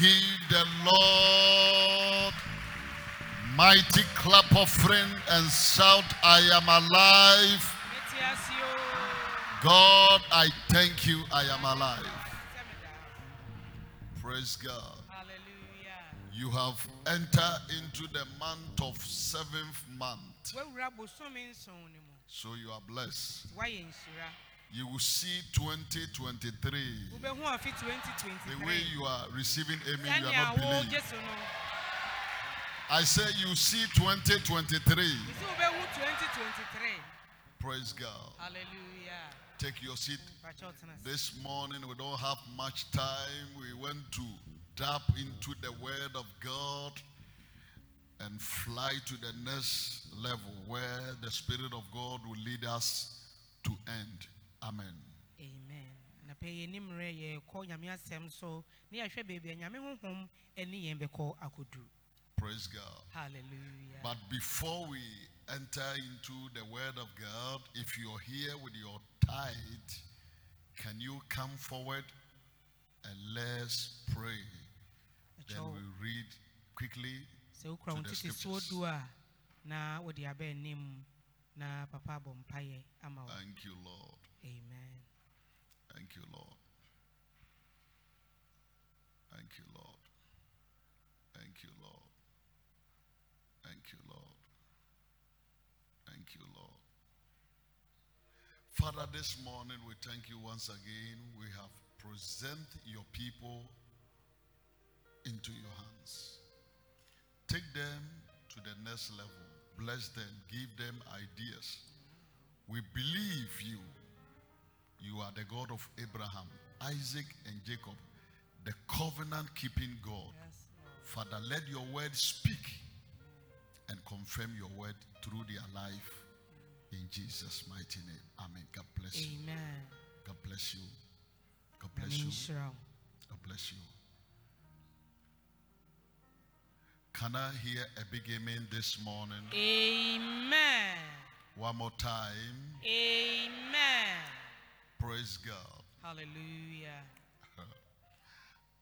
Give the Lord mighty clap offering and shout, I am alive. mete ase o God, I thank you, I am alive. Praise God. hallelujah You have entered into the month of seventh month. woawura bosome nson no mu So you are blessed. Nti woayɛ nhyira You will see 2023. The way you are receiving Amen, you are not believing. wogye so no I say you see 2023. nti wobɛhu 2023 Praise God. hallelujah Take your seat. Pakyɛ wotena ase. This morning we don't have much time. We went to tap into the word of God and fly to the next level where the Spirit of God will lead us to end. Amen. amen anapɛ yɛ nimmerɛ yɛkɔ nyame asɛm so ne yɛhwɛ baabi a nyame honhom ne yɛn bɛkɔ akɔduru Praise God. hallelujah But before we enter into the word of God, if you're here with your tithe, can you come forward and let's pray? Then we read quickly. wo to the scriptures. du a na wode aba anim na papa abɔ mpayɛ ama wo Thank you, Lord. Amen Thank you, Lord. Thank you, Lord. Thank you, Lord. Thank you, Lord. Thank you, Lord. Father, this morning we thank you once again. We have present your people into your hands. Take them to the next level. Bless them. Give them ideas. We believe you. You are the God of Abraham, Isaac, and Jacob, the covenant keeping God. yes, Father, let your word speak and confirm your word through their life. In Jesus' mighty name. Amen. God bless you. amen God bless you. God bless you. God bless you. Can I hear a big amen this morning? amen One more time. amen Praise God. hallelujah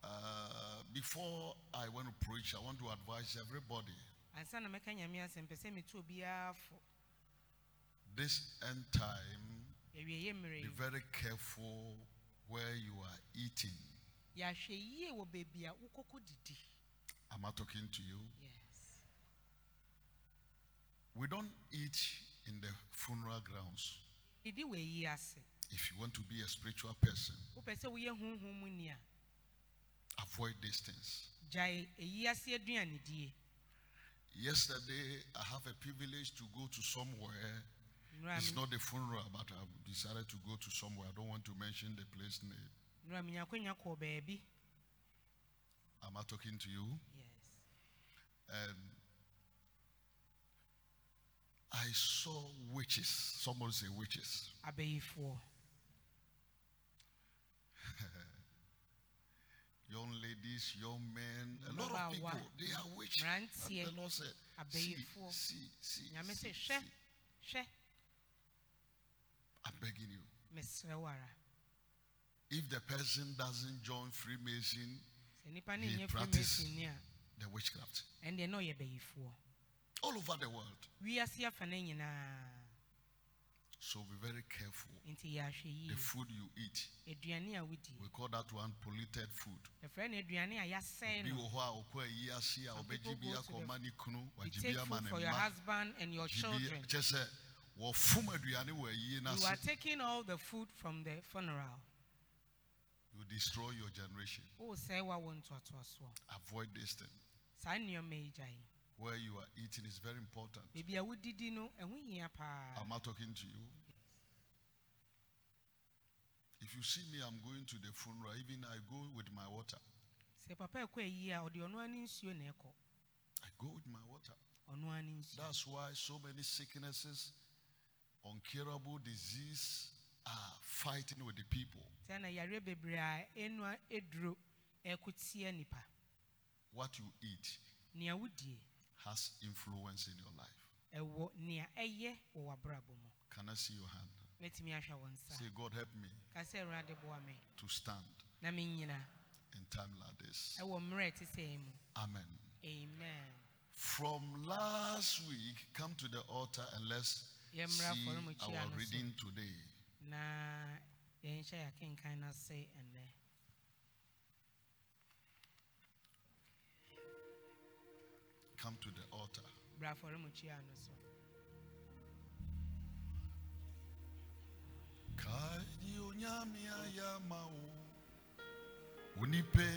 Uh, before I want to preach, I want to advise everybody ansa na mɛka nyame asɛm pɛ sɛ metu obiara fo this end time, be very careful where you are eating. yɛahwɛ yie wɔ baabi a wokɔkɔ didi Am I talking to you? yes We don't eat in the funeral grounds. Didi wɔ ayi ase If you want to be a spiritual person, wopɛ sɛ woyɛ honhom mu ni a avoid these things. gyae ayi ase aduanedie Yesterday, I have a privilege to go to somewhere. It's not a funeral, but I decided to go to somewhere. I don't want to mention the place name. nnura menya akwanya kɔɔ baabi Am I talking to you? yes And I saw witches. Someone say witches. abayifoɔ Young ladies, young men, a lot of people, they are witches. And the Lord said, see, see, see, see, see. I'm begging you. If the person doesn't join Freemason, He practice- the witchcraft, ɛndeɛ na ɔyɛ bayifoɔ all over the world. wiase afa no nyinaa So be very careful. nti yɛahwɛ yie The food you eat, we call that one polluted food. yɛfrɛ no aduane a yɛasɛe Bi no. wɔ hɔ a ɔkɔ ayi ase a Some people go to the- akɔma you wagye take food for your husband and your children. kyerɛ sɛ wɔfom aduane wɔ ayie no you are taking all the food from the funeral. You destroy your generation. Oh, wosɛe wa wo ntoatoasoɔ Avoid this thing. Saa nneɔma yi gyae Where you are eating is very important. baabi a wodidi no ɛho hia paa Am I talking to you? If you see me, I'm going to the funeral. Even I go with my water. sɛ papa ɛkɔ ayi a ɔde ɔno ani nsuo na ɛkɔ I go with my water. That's why so many sicknesses, uncurable disease are fighting with the people. sɛ na yareɛ bebree a ɛnua ɛduro ɛko tia nipa What you eat has influence in your life. ɛwɔ nea ɛyɛ wɔ w'abrabɔ mu Can I see your hand? mɛtumi ahwɛ wo nsa Say, God help me ka sɛ awurade boa me to stand na menyina in time like this. this. ɛwɔ mmerɛ ɛte sɛ mu Amen. amen From last week, come to the altar and let's see Yɛmmra afɔremukyia our no so. reading today. na yɛnhyɛ yɛakenkan no ase ɛnnɛ Come to the altar. bra afɔremukyia no so Kaidi onyame ayama wo. Unipe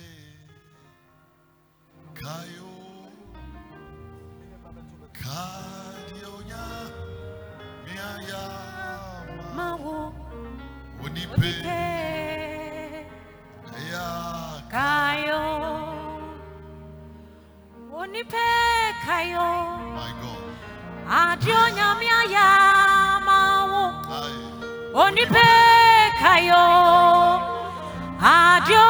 kayo. Kaidi onyame ayama. Mawo Unipe Onipe ya. Kayo Onipe Kayo. Adio nyamia ya mawo Kai. Onipe Kayo Adio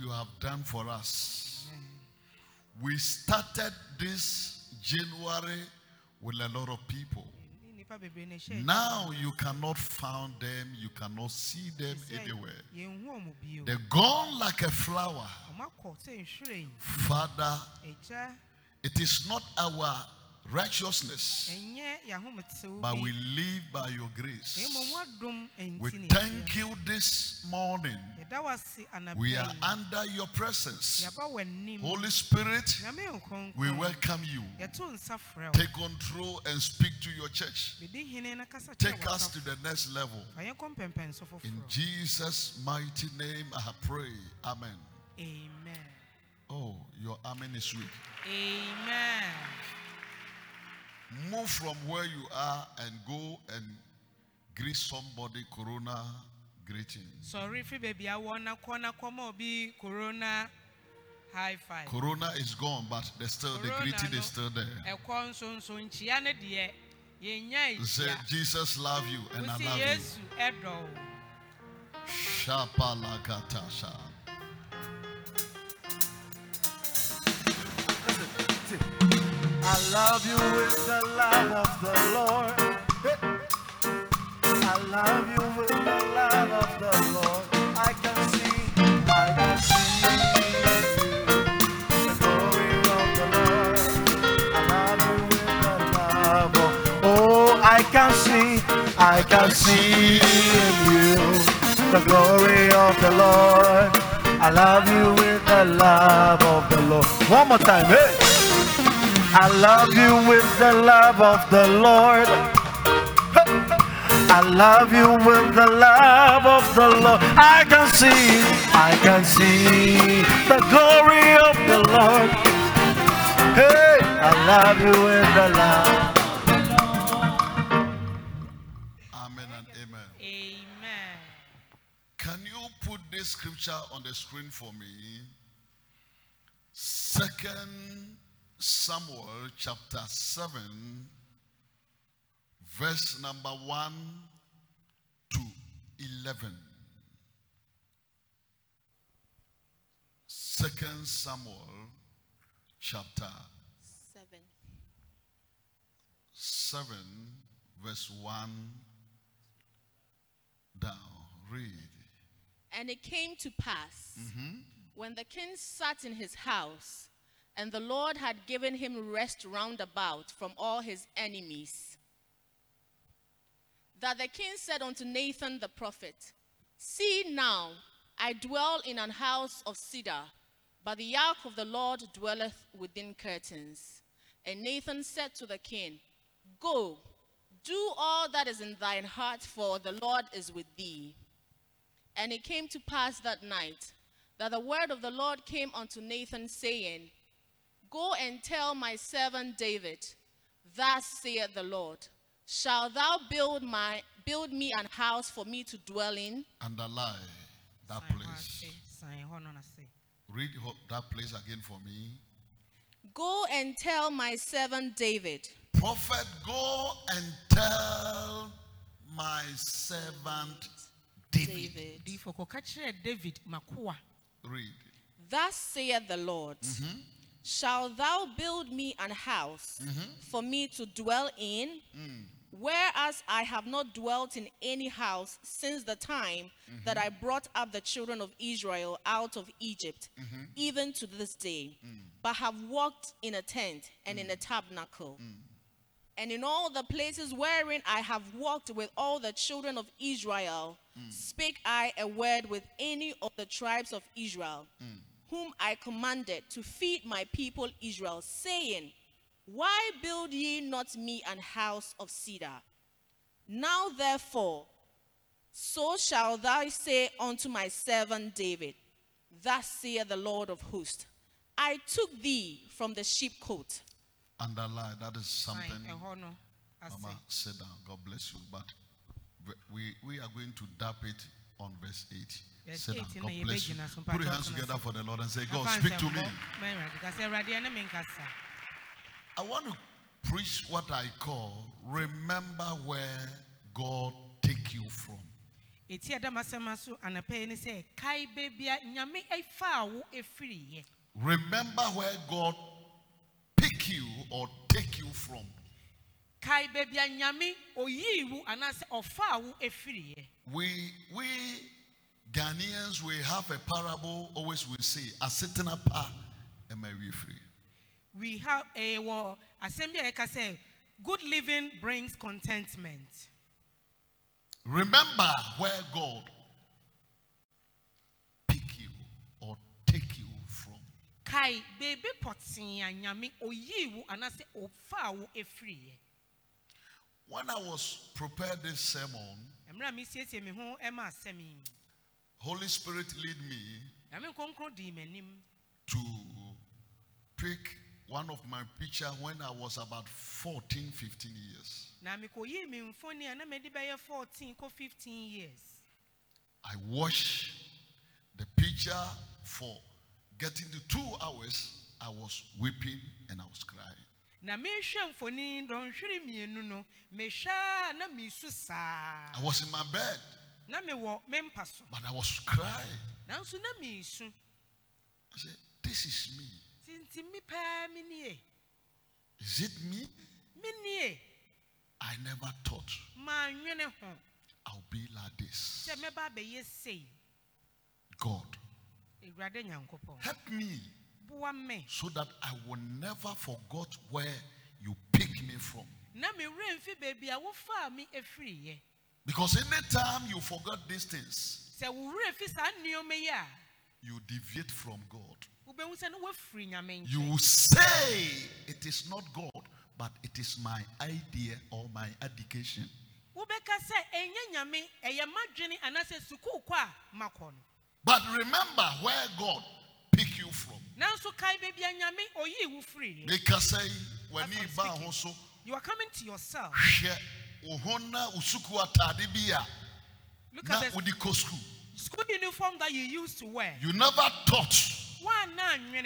you have done for us. We started this January with a lot of people. Ne nnipa bebree na ɛhyɛ Now you cannot find them, you cannot see them anywhere. yɛnhu ɔmo bio They're gone like a flower. ɔmo akɔ sɛ nhwiren Father, it is not our righteousness, but we live by your grace. We thank you this morning. yɛda wo ase We are under your presence. Holy Spirit, we welcome you. yɛto nsa frɛ wo Take control and speak to your church. bɛdi hene na kasa kyerɛ Take us to the next level. fa yɛnkɔ mpɛmpɛn so In Jesus' mighty name, I pray. Amen. amen Oh, your amen is weak. amen Move from where you are and go and greet somebody corona greeting. Sorry, fi baabi a wɔ na kɔ na kɔma obi corona high five Corona is gone, but there's still the Corona, greeting no. is still there. Eh, ɛkɔ nso nso nkyia no deɛ yɛnya Say, Jesus love you and I love you. yesu ɛdɔ wo Shapalakatasha. I love you with the love of the Lord. I love you with the love of the Lord. I can see, I can see you, the glory of the Lord. I love you with the love of, oh, I can see, I can see in you the glory of the Lord. I love you with the love of the Lord. One more time, hey. I love you with the love of the Lord. I love you with the love of the Lord. I can see, I can see the glory of the Lord. Hey, I love you with the love. Of the Lord. Amen and amen. amen Can you put this scripture on the screen for me? Second Samuel chapter 7, verse number 1 to 11. Second Samuel chapter Seven. 7, verse 1 down. Read. And it came to pass mm-hmm. When the king sat in his house, and the Lord had given him rest round about from all his enemies, that the king said unto Nathan the prophet, See now, I dwell in an house of cedar, but the ark of the Lord dwelleth within curtains. And Nathan said to the king, Go, do all that is in thine heart, for the Lord is with thee. And it came to pass that night that the word of the Lord came unto Nathan, saying, Go and tell my servant David, Thus saith the Lord, Shall thou build my build me an house for me to dwell in? Underline that Sign hɔ place. ase, sign hɔ no ase. Read that place again for me. Go and tell my servant David, Prophet, go and tell my servant David. David, Difo kɔka David makoa. Read. Thus saith the Lord, mm-hmm. Shall thou build me an house mm-hmm. for me to dwell in? Mm. Whereas I have not dwelt in any house since the time mm-hmm. that I brought up the children of Israel out of Egypt, mm-hmm. even to this day, mm. but have walked in a tent and in a mm. tabernacle. And in all the places wherein I have walked with all the children of Israel, spake I a word with any of the tribes of Israel, whom I commanded to feed my people Israel, saying, Why build ye not me an house of cedar? Now therefore, so shall thou say unto my servant David, Thus saith the Lord of hosts, I took thee from the sheepcote. Underline. That is something. ɛhɔ no ase. Mama, sit down. God bless you. But we, we are going to dap it on verse 8. Sit down. God bless you. Put your hands together for the Lord and say, God, speak to me. bɔ, ma Awurade ka sɛ, Awurade ɛne me nkasa. I want to preach what I call remember where God take you from. Eti ɛda m'asɛm so anɔpa yi ne sɛ, kae baabi a Nyame ɛfaa wo ɛfiriiɛ. Remember where God pick you or take you from. Kae baabi a Nyame oyii wo anaasɛ ɔfaa wo ɛfiriiɛ. We we Ghanaians we have a parable always we say asetena pa am I free. We have a wɔ asɛm bi a yɛka sɛ, good living brings contentment. Remember where God pick you or take you from. Kae baabi pɔtee a Nyame oyii wo anaasɛ ɔfaa wo ɛfiriiɛ. When I was prepared this sermon, Holy Spirit lead me Nyame nkronkron dii m'anim. to pick one of my picture when I was about 14, 15 years. Na mekɔyii me mfoni a na mede bɛyɛ 14 kɔ 15 years. I watched the picture for getting to two hours. I was weeping and I was crying. Na mehwɛ dɔnhwere mmienu no, mehwɛ na saa. I was in my bed, Na mewɔ me mpa so. but I was crying. Nanso na mesu. I said, This is me. Tinti mi paa nie. Is it me? Mi nie. I never thought Manwene ho. I'll be like this. Sɛ mɛba abɛyɛ sei. God, Awurade Nyankopɔn. help me Boa me. so that I will never forget where you picked me from. Na me werɛ mfi baabi a wofaa me afiriiɛ. Because anytime you forget these things, Sɛ wo werɛ fi saa nneɛma yi a, you deviate from God. wobɛhu sɛ na woafiri Nyame nkyɛn. You will say it is not God, but it is my idea or my education. wobɛka sɛ ɛnyɛ nyame ɛyɛ m'adwene anaasɛ sukuu kɔ a makɔ no But remember where God picked you from. nanso kae baabi a nyame oyii wo Because eh, when ba speaking. you are coming to yourself hwɛ wo ho na atade bi a look na at the school. school uniform that you used to wear You never thought.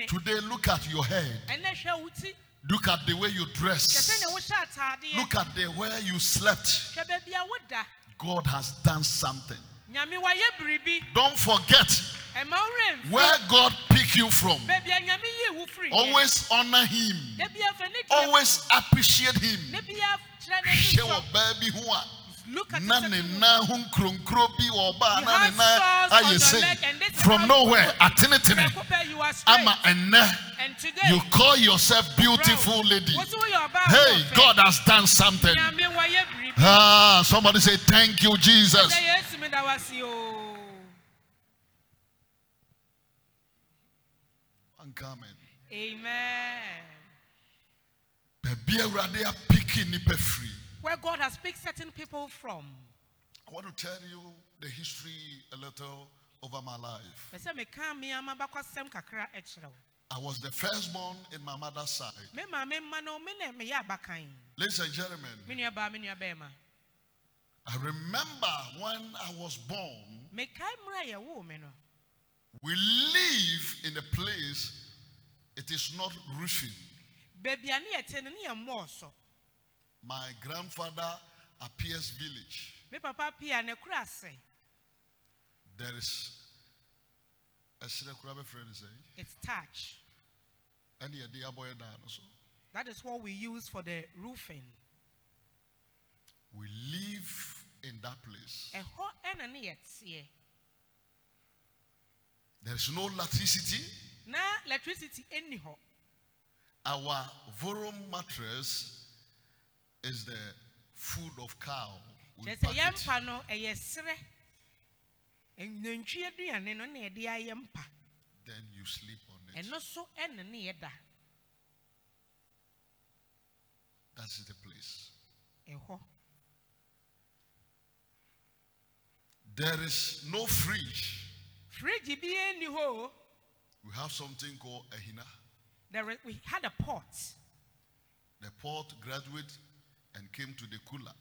Today look at your head. ɛnɛ hwɛ wo ti Look at the way you dress. sɛnea wohyɛ ataadeɛ Look at the where you slept. hwɛ baabi a woda God has done something. nyame wayɛ biribi Don't forget ɛma wo werɛ mfi where God you from. baabi a nyame yii wo firiiɛ Always honor him. da bia fa ne Always appreciate him. da bia kyerɛ Hwɛ n'ani wɔ baa bi ho a sɔ Look at na ne nan ho nkronkro bi wɔ ɔbaa You na ne have nan ayɛ your sei leg and this from nowhere atenetene you are ama ɛnɛ And today, you call yourself beautiful lady What's all your about? hey god has done something Nyame wayɛ biribi. ah somebody say thank you jesus Sɛ Yesu mi da wase o. Amen. Amen. baabi awurade apiki nnipa firi Where God has picked certain people from. i want to tell you the history a little over my life Bɛ sɛ meka me ama bakɔsɛm kakra kyerɛ wo. i was the firstborn in my mother's side Me maame mma no me na meyɛ abakan. ladies and gentlemen Me nua baa me nua bɛrima. i remember when i was born Mekae mmerɛ a yɛwoo me no. We live in a place, it is not roofing. Baabi a ne yɛte no ne yɛ mmɔɔ so. My grandfather appears village. Me papa pia ne. There is a friend say, It's touch. and the idea boy down so. That is what we use for the roofing. We live in that place. Ɛhɔ ɛna ne yɛteɛ. There is no electricity. Na electricity hɔ. Our vorum mattress is the food of cow. Kyerɛ yɛn mpa no ɛyɛ serɛ. Nantwie aduane no na yɛde ayɛ mpa. Then you sleep on it. Ɛno so ɛna ne yɛda. That's the place. Ɛhɔ. There is no fridge. Fridge bi ɛnni hɔ o. We have something called a hina. There is- we had a pot. The pot graduate and came to the cooler.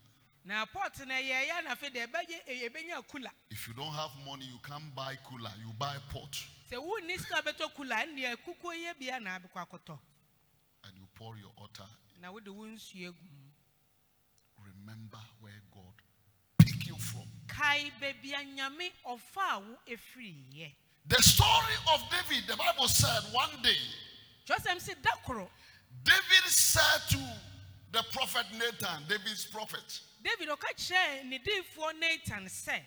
Na pot na yɛyɛ na ɛbɛyɛ ɛbɛnya kula. If you don't have money, you can't buy cooler. You buy pot Sɛ wonni sika bɛtɔ kula ɛnneɛ kukuo yɛ bia na abɛkɔ akɔtɔ. and you pour your water. Na wode wo nsuo egu. Remember where God picked you from. kae baabi a nyame ɔfa a wo efiriiɛ The story of David, the Bible said one day, twerɛsɛm si da koro David said to the prophet Nathan, David's prophet, david ɔka kyerɛɛ ne diifoɔ natan sɛ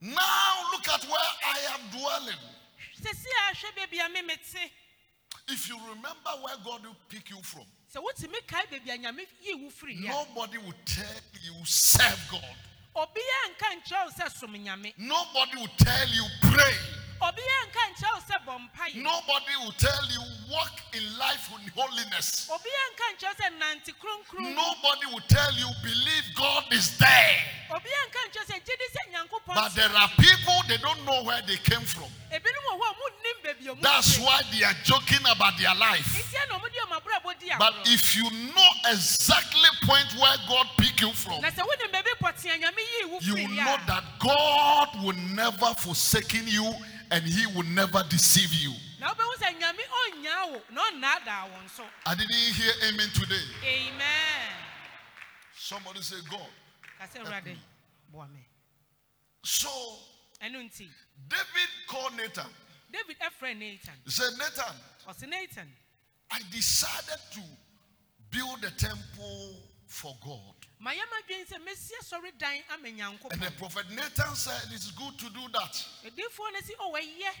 Now look at where I am dwelling. sɛsi a hwɛ baabi a memete If you remember where God will pick you from, sɛ wotumi kae baabi a nyame yii wo firiiɛ nobody will tell you serve God. Obiaa nka nkyerɛ wo sɛ som nyame Nobody will tell you pray. obiaa nka nkyerɛ wo sɛ bɔ mpayɛ Nobody will tell you walk in life with holiness. obiaa nka nkyerɛ wo sɛ nante Nobody will tell you believe God is there. obiaa nka nkyerɛ wo sɛ gye di sɛ But there are people they don't know where they came from. Ebinom wɔ hɔ a monnim baabi a That's why they are joking about their life. ntia na ɔmode ɔmabrabɔ di But if you know exactly point where God picked you from, na sɛ wonim baabi pɔtea nyame yii wo you will know that God will never forsaken you and He will never deceive you. na wobɛhu sɛ nyame ɔnyaa wo na ɔnnaadaa wo nso I didn't hear amen today. amen Somebody say God. ka sɛ awurade boa me So David called Nathan. David ɛfrɛ nathan He said, Nathan, ɔse nathan I decided to build a temple for God. ma yɛ madwen sɛ mɛsi asɔre dan ama And the prophet Nathan said, It's good to do that. ɛdifoɔ no si ɔwɔ ɛyɛ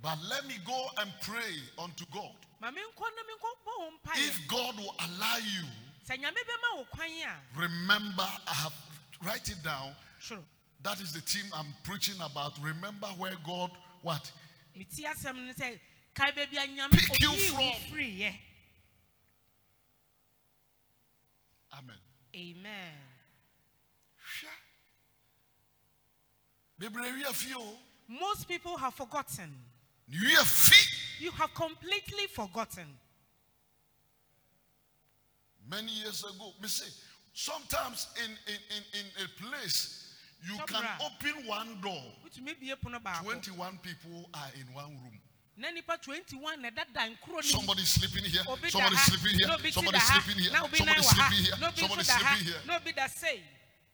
But let me go and pray unto God. ma menkɔ na menkɔ bɔ wo If God will allow you, sɛ nyame bɛma wo remember, I have write it down. soro That is the theme I'm preaching about. Remember where God what? Meti asɛm no sɛ kae baabi a nyame Pick you from. Amen. amen Hwɛ. Bebree wi afi o. most people have forgotten you have completely forgotten Many years ago, me say, sometimes in, in, in, in a place, you can open one door. wotumi bie pono baako 21 people are in one room. na nipa 21 na ɛda dan koro no Somebody sleeping here, somebody sleeping here, somebody sleeping here, somebody nan wɔ ha sleeping here, somebody sleeping here. na obi da sei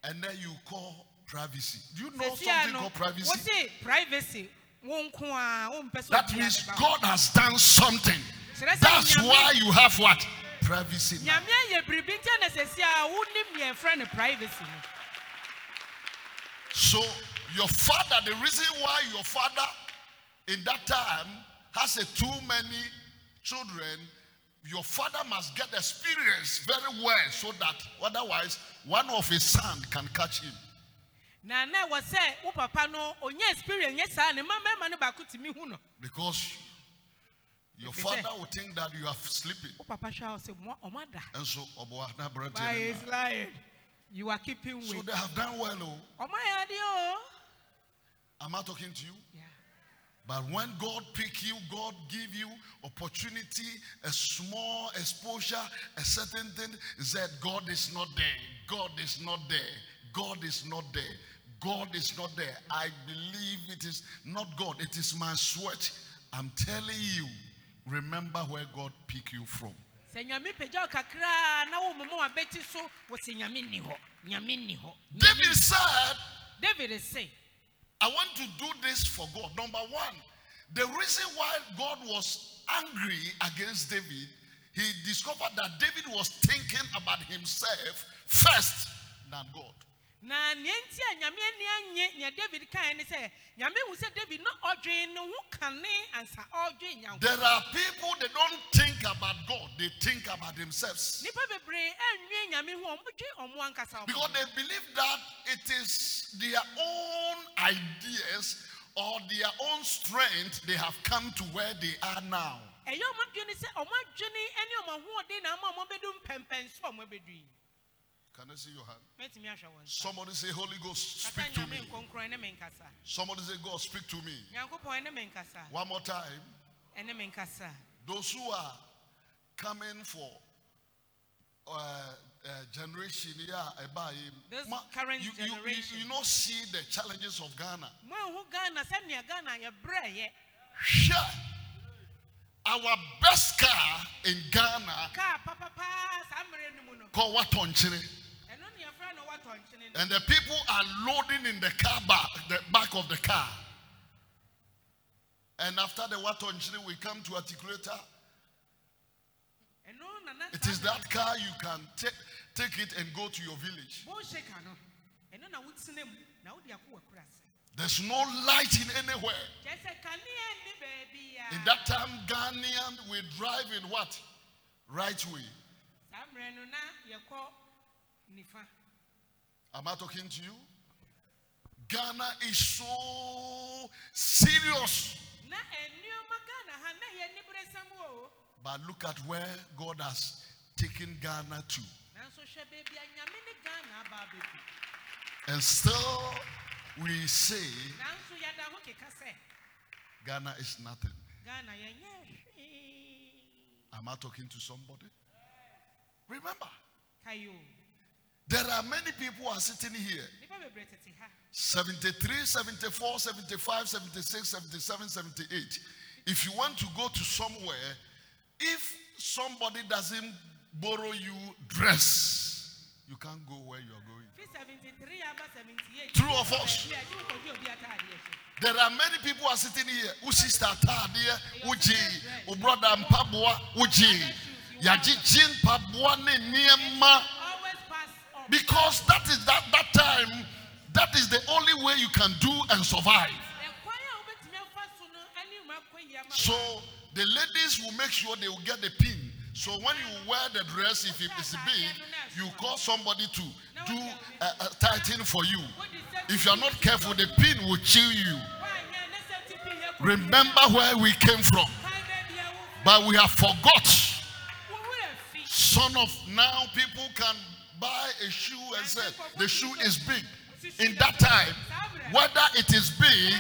And then you call privacy. Do you know something called privacy? privacy wo nko a wompɛ sɛ That means. God has done something. That's why you have what? Privacy. now. So your father, the reason why your father in that time has a too many children, your father must get experience very well so that otherwise one of his son can catch him. na na wɔ sɛ wo papa no ɔnya experience nyɛ saa ne mma mmarima no baako tumi hu no. Because your If he say- father will think that you are sleeping. wo papa hwɛ a ɔsɛ ɔmo ada. And so Oboa, na brante why ne is lying you are keeping with. So they have done well. Oh. ɔmo ayɛ adeɛ o Am I talking to you? Yeah. But when God pick you, God give you opportunity, a small exposure, a certain thing, said, God is not there. God is not there. God is not there. God is not there. I believe it is not God. It is my sweat. I'm telling you, remember where God pick you from. Sɛ nyame pagya wo kakraa na wo wabɛti so wɔ sɛ nyame nni hɔ nyame nni hɔ David said, david se I want to do this for God. Number one, the reason why God was angry against David, he discovered that David was thinking about himself first than God. Na nea nti a nyame ani anye nea david kae ne sɛ nyame hu sɛ david na ɔdwen ne ho kane ansa ɔdwen nyanko There are people they don't think about God, they think about themselves. nnipa bebree anwie nyame ho ɔmodwe ɔmo ankasa Because they believe that it is their own ideas or their own strength they have come to where they are now. ɛyɛ ɔmo adwene sɛ ɔmo adwene ne ɔmo ahoɔden na ama ɔmo bɛdu mpɛmpɛn so ɔmo bɛdu yi Can I see your hand? mɛtumi ahwɛ wɔn nsa Somebody say, Holy Ghost, speak to me. nkronkron ne me nkasa Somebody say, God, speak to me. nyankopɔn ne me nkasa One more time. ɛne me nkasa Those who are coming for uh, uh, generation, yeah, about This current you, you, you, generation. you not see the challenges of Ghana. mo ehu ghana sɛnea ghana yɛbrɛ yɛ Sure. Our best car in Ghana kaa papapaa saa mmerɛ And the people are loading in the car back, the back of the car. And after the water Watonchine, we come to Articulator. It is that car you can take, take it and go to your village. There's no anywhere. kanea nni baabi In that time, Ghanaian we drive in what? Right way. saa mmerɛ no na yɛkɔ nifa Am I talking to you? Ghana is so serious. na nneɛma ghana ha na yɛ niberesɛm o But look at where God has taken Ghana to. nanso hwɛ baabi a nyame ne ghana aba abɛdu And still we say nanso yɛda ho keka sɛ Ghana is nothing. ghana yɛnyɛ hwee Am I talking to somebody? Remember, there are many people who are sitting here nnipa bebree tete ha 73, 74, 75, 76, 77, 78. If you want to go to somewhere, if somebody doesn't borrow you dress, you can't go where you are going. fi 73 78 True ataadeɛ hyɛ There are many people who are sitting here. Who sister Tadia, Uji, brother Mpabwa, Uji, Yaji Jin Pabwa Niema. Always pass on Because that is that that time, that is the only way you can do and survive. ɛkwan a wobɛtumi afa so no ɛne ma kɔ yi ama So the ladies will make sure they will get the pin. So when you wear the dress, if it is big, you call somebody to do a, a tighten for you. If you are not careful, the pin will chill you. woanyɛ ne sɛ tipi yɛ kɔ Remember where we came from, kwan baabi a wo but we have forgot. wo werɛ fi Son of now, people can buy a shoe and say the shoe is big. In that time, whether it is big,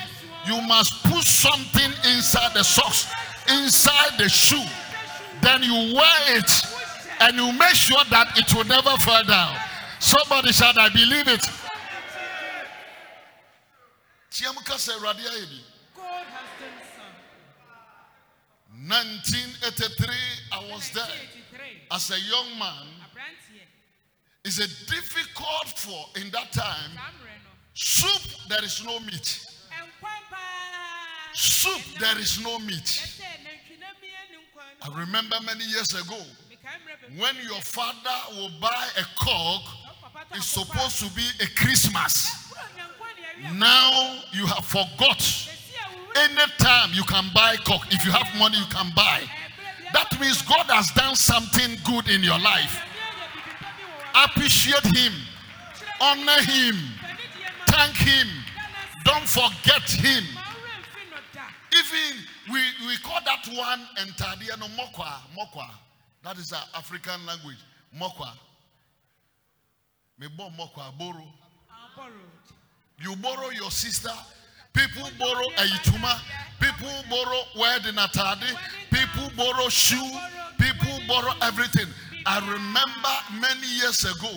you must put something inside the socks, inside the shoe. Then you wear it and you make sure that it will never fall down. Somebody said, I believe it. Chiamuka said, "Awurade god has done some 1983, I was there as a young man. It's a difficult for in that time. saa mmerɛ no Soup, there is no meat. Soup, there is no meat. ɛsɛ nantwinam bi ani nkwan I remember many years ago mekae mmerɛ bebree when your father will buy a cock, na wo papa tɔ it's supposed to be a Christmas. Bro, nyankwa ne Now you have forgot. Anytime you can buy cock, If you have money, you can buy. That means God has done something good in your life. Appreciate Him, honor Him, thank Him, don't forget Him. Even we, we call that one entadia no mokwa, mokwa. That is an African language, mokwa. Me mokwa boro. You borrow your sister. People borrow a ituma. People borrow wedding atade. People borrow shoe. People borrow everything. I remember many years ago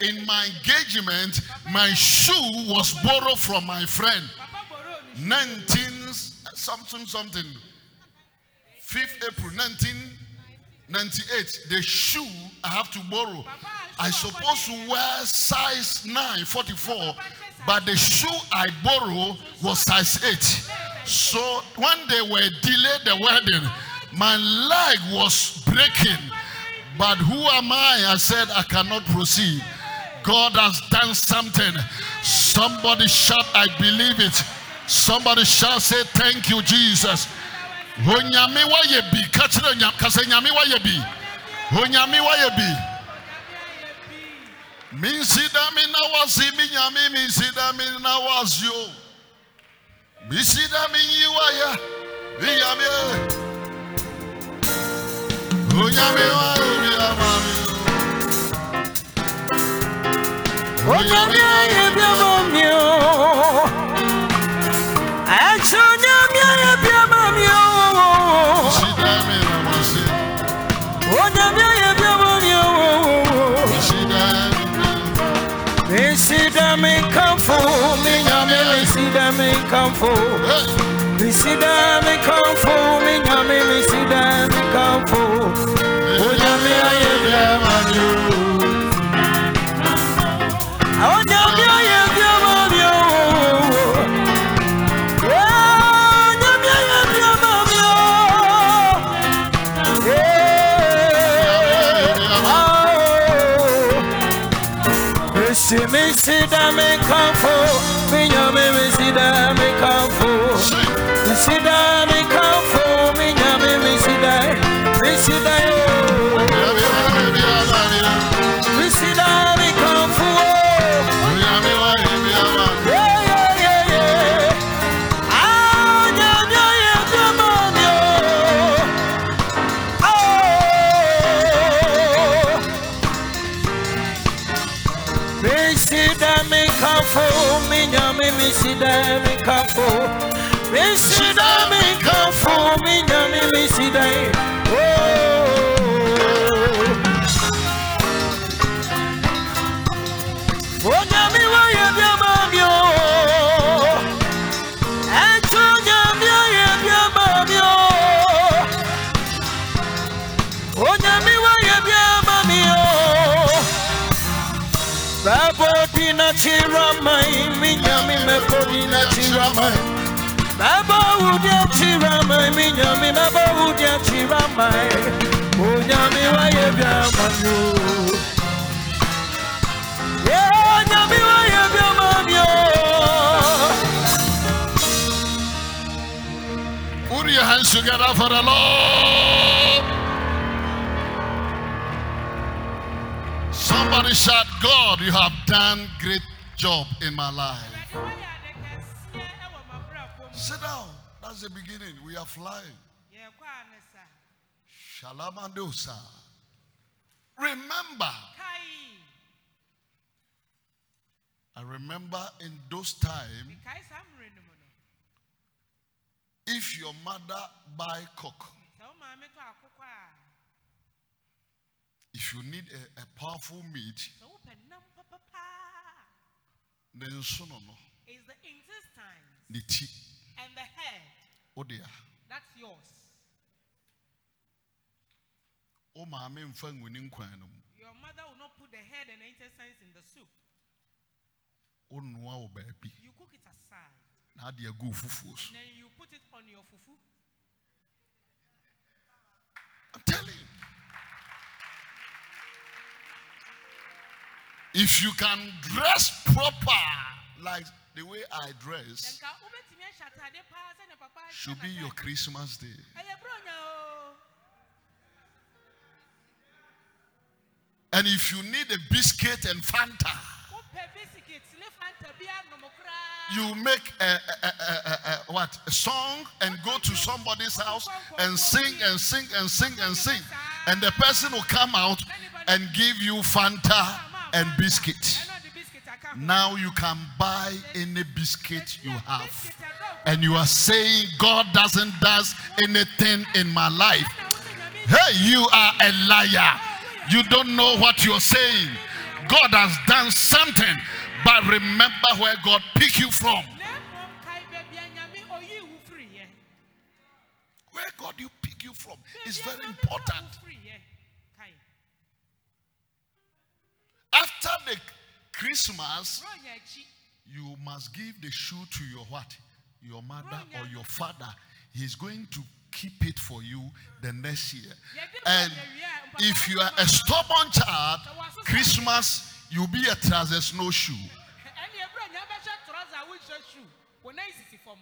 in my engagement, my shoe was borrowed from my friend. 19 something something. 5th April 1998. The shoe I have to borrow. I supposed to wear size 9, 44, but the shoe I borrow was size 8. So when they were delayed the wedding, my leg was breaking. But who am I? I said I cannot proceed. God has done something. Somebody shout, I believe it. Somebody shall say, Thank you, Jesus. Onyame wa ye bi. Ka kyerɛ nya- ka nyame wa. Onyame wa bi. Minsida mi na wasi mi nyame minsida mi na wasi o. Misida mi yi wa ya. Mi. Onyame wa ye bi o. Misida mi kamfo, mi nyame misida mi kamfo. Hey. Misida mi kamfo, mi nyame misida mi kamfo. Oh. Missy, missy, da me comfo. Me nyame, missy, da me comfo. Missy, da me comfo. Me nyame, missy, da. Missy, da nyame misida. Oh. Onyame wa ye bia ma mi o. Echo nyame ye bia ma mi o. Onyame wa ye bia ma mi o. Babo dina chiramai, minyami mebo dina chiramai. Babo udia chiramai, Yeah, ye bia manyo. Put your hands together for the Lord. Somebody shout, God, you have done great job in my life. Sit down. That's the beginning. We are flying. Shalamandosa. Remember, I remember in those times, if your mother buy coke, if you need a, a powerful meat, then sono no, Is the intestines the tea, and the head. oh dear. That's yours. Oh, my main friend winning queen. Your mother will not put the head and the intestines in the soup. Oh, no, baby. You cook it aside. Now they are good fufus. And then you put it on your fufu. I'm telling you. If you can dress proper, like the way I dress nka wobɛtumi ahyɛ atade paa sɛnea papa hyɛ should be your. Christmas day. And if you need a biscuit and Fanta, wopɛ bisikit ne fanta bi anom koraa you make a, a, a, a, what a song and go to somebody's house and sing and sing and sing and sing, and the person will come out and give you Fanta and biscuit. ɛna ɔde bisikit aka ho. Now you can buy any biscuit you have. and you are saying God doesn't does anything in my life. Ɛna wo sɛ Nyame Hey, you are a liar. You don't know what you're saying. God has done something, but remember where God picked you from. Where God you pick you from is very important. After the Christmas, you must give the shoe to your what? Your mother or your father. He's going to keep it for you the next year. And if you are a stubborn child, Christmas, you'll be a trousers, no shoe. ɛne bronya bɛhyɛ trɔsa a wonhyɛ shoe. Wo nan sisi fam.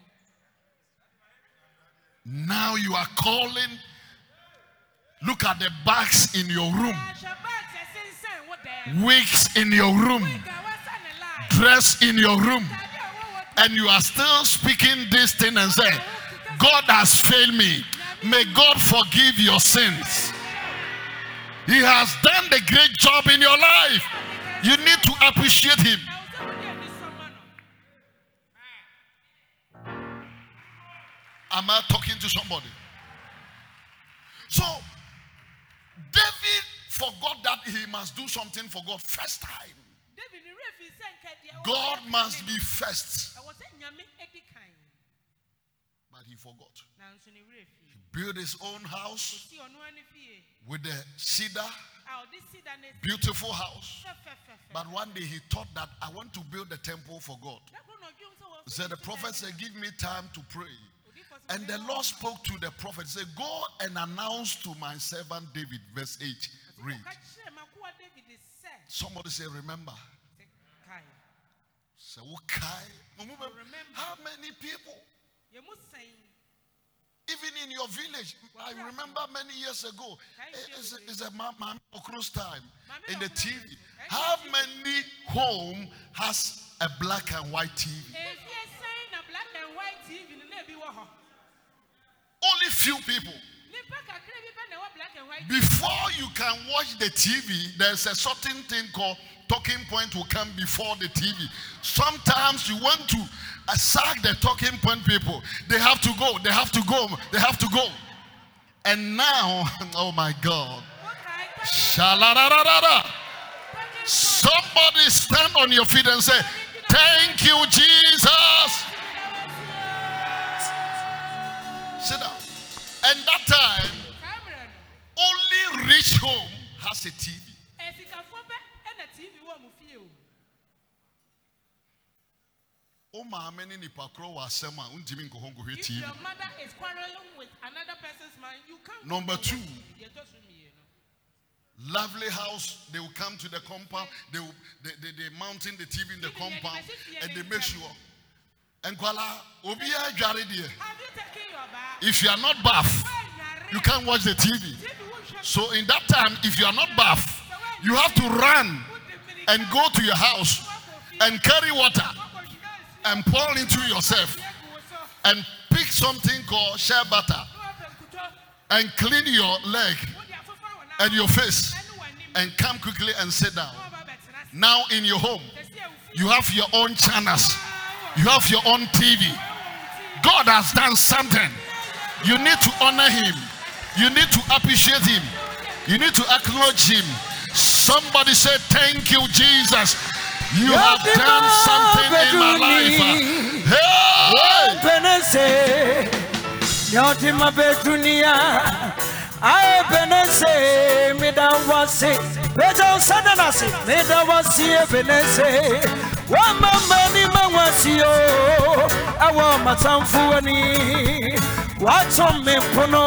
Now you are calling. Look at the bags in your room, Ahyɛ bags ɛsensɛn wo dan. wigs in your room, Wig a wɔasa ne line. dress in your room, Atade a ɛwɔ wɔ and you are still speaking this thing and say, God has failed me. May God forgive your sins. He has done the great job in your life. You need to appreciate Him. na wo sɛ wode ani sɔma no. Am I talking to somebody? So, David forgot that he must do something for God first time. David ne werɛ fii sɛ nka deɛ wɔyɛ God must be first. Ɛwɔ sɛ Nyame adi kan. But he forgot. Ne werɛ his own house Ɔsi ɔno ara ne fie. with the cedar, A ɔde sida ne si beautiful house. But one day he thought that I want to build a temple for God. Da koro na ɔdwom sɛ wɔmfa So the prophet said, Give me time to pray. And the Lord spoke to the prophet, said, Go and announce to my servant David, verse 8. Read. Ɔka kyerɛɛ m'akoa David sɛ, Somebody say, Remember. sɛ kae. Say, "Okay." How many people? Yɛ mu sɛn. Even in your village, I remember many years ago, it's, eh, it's a Ma- Ma- Okro's time in the TV. How many home has a black and white TV? Efie sɛn na black and white TV no na ebi wɔ hɔ. Only few people. Nipa kakra bi pɛ na ɛwɔ black and white. Before you can watch the TV, there's a certain thing called talking point will come before the TV. Sometimes you want to uh, sack the talking point people. They have to go. They have to go. They have to go. And now, oh my God. Somebody stand on your feet and say, Thank you, Jesus. Sit down. And that time, only rich home has a TV. Esikafoɔ bɛ ɛna TV wɔ mu fie o. O maame ne nipa korɔ wɔ asɛm a wontumi nkɔhɔ nkɔhwɛ If your mother is quarreling with another person's man, you can't. Number two. Deɛ ɛtɔ so mmienu. Lovely house, they will come to the compound, they will they, they, they mounting the TV in the compound and they make sure. Nkwala, obiara dware deɛ. Have you taken your bath? If you are not buff, you can't watch the TV. TV So in that time, if you are not buff, you have to run and go to your house and carry water and pour into yourself and pick something called shea butter and clean your leg and your face and come quickly and sit down. Now in your home, you have your own channels, you have your own TV. God has done something. You need to honor Him, you need to appreciate Him, you need to acknowledge Him. Somebody say, Thank you, Jesus. You have done something in my life. Uh, hey! Benese, Yotima Betunia, I Benese, Midawasi, Bejo Sadanasi, Midawasi, Benese, Wama Mani Mawasio, Awa Matamfuani, Wacho Mimpono,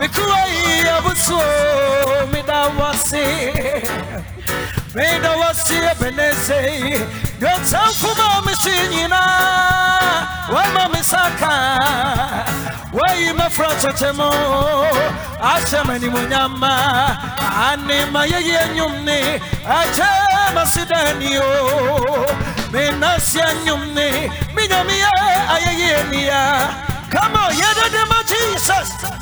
Mikuai Abuso, Midawasi. Meda wasi ebenese Dwonsamfo ma me so nyinaa wama me saka wayi mɛfrɛ kyekyɛ mu ahyɛ me animonyama ane ma yɛyɛ nnwom ne akyɛ masedani o menasia nnwom ne menyameyɛ ayɛyɛ nia Come on, yɛdede Jesus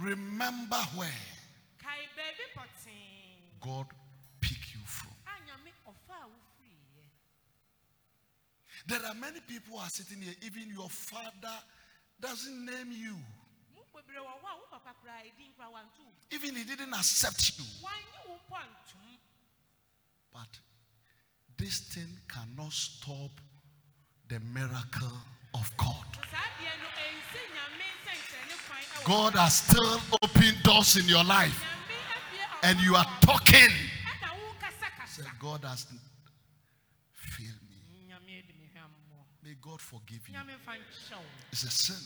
Remember where kae baabi pɔtee God picked you from. a nyame ɔfa a wofiriiɛ There are many people who are sitting here, even your father doesn't name you. mu bebree wɔ hɔ a wo papa koraa ɛdin koraa wanto wo. Even he didn't accept you. wanyɛ wo mpo antom But this thing cannot stop the miracle of God. So saa deɛ no ɛnsi nyame nsɛnkyerɛnne kwan ɛwɔ God has still opened doors in your life, nyame abie ɔkwan and you are talking. Say, God has failed me. nyame de me hwɛ mmɔ May God forgive you. nyame mfa nkyɛ wo It's a sin.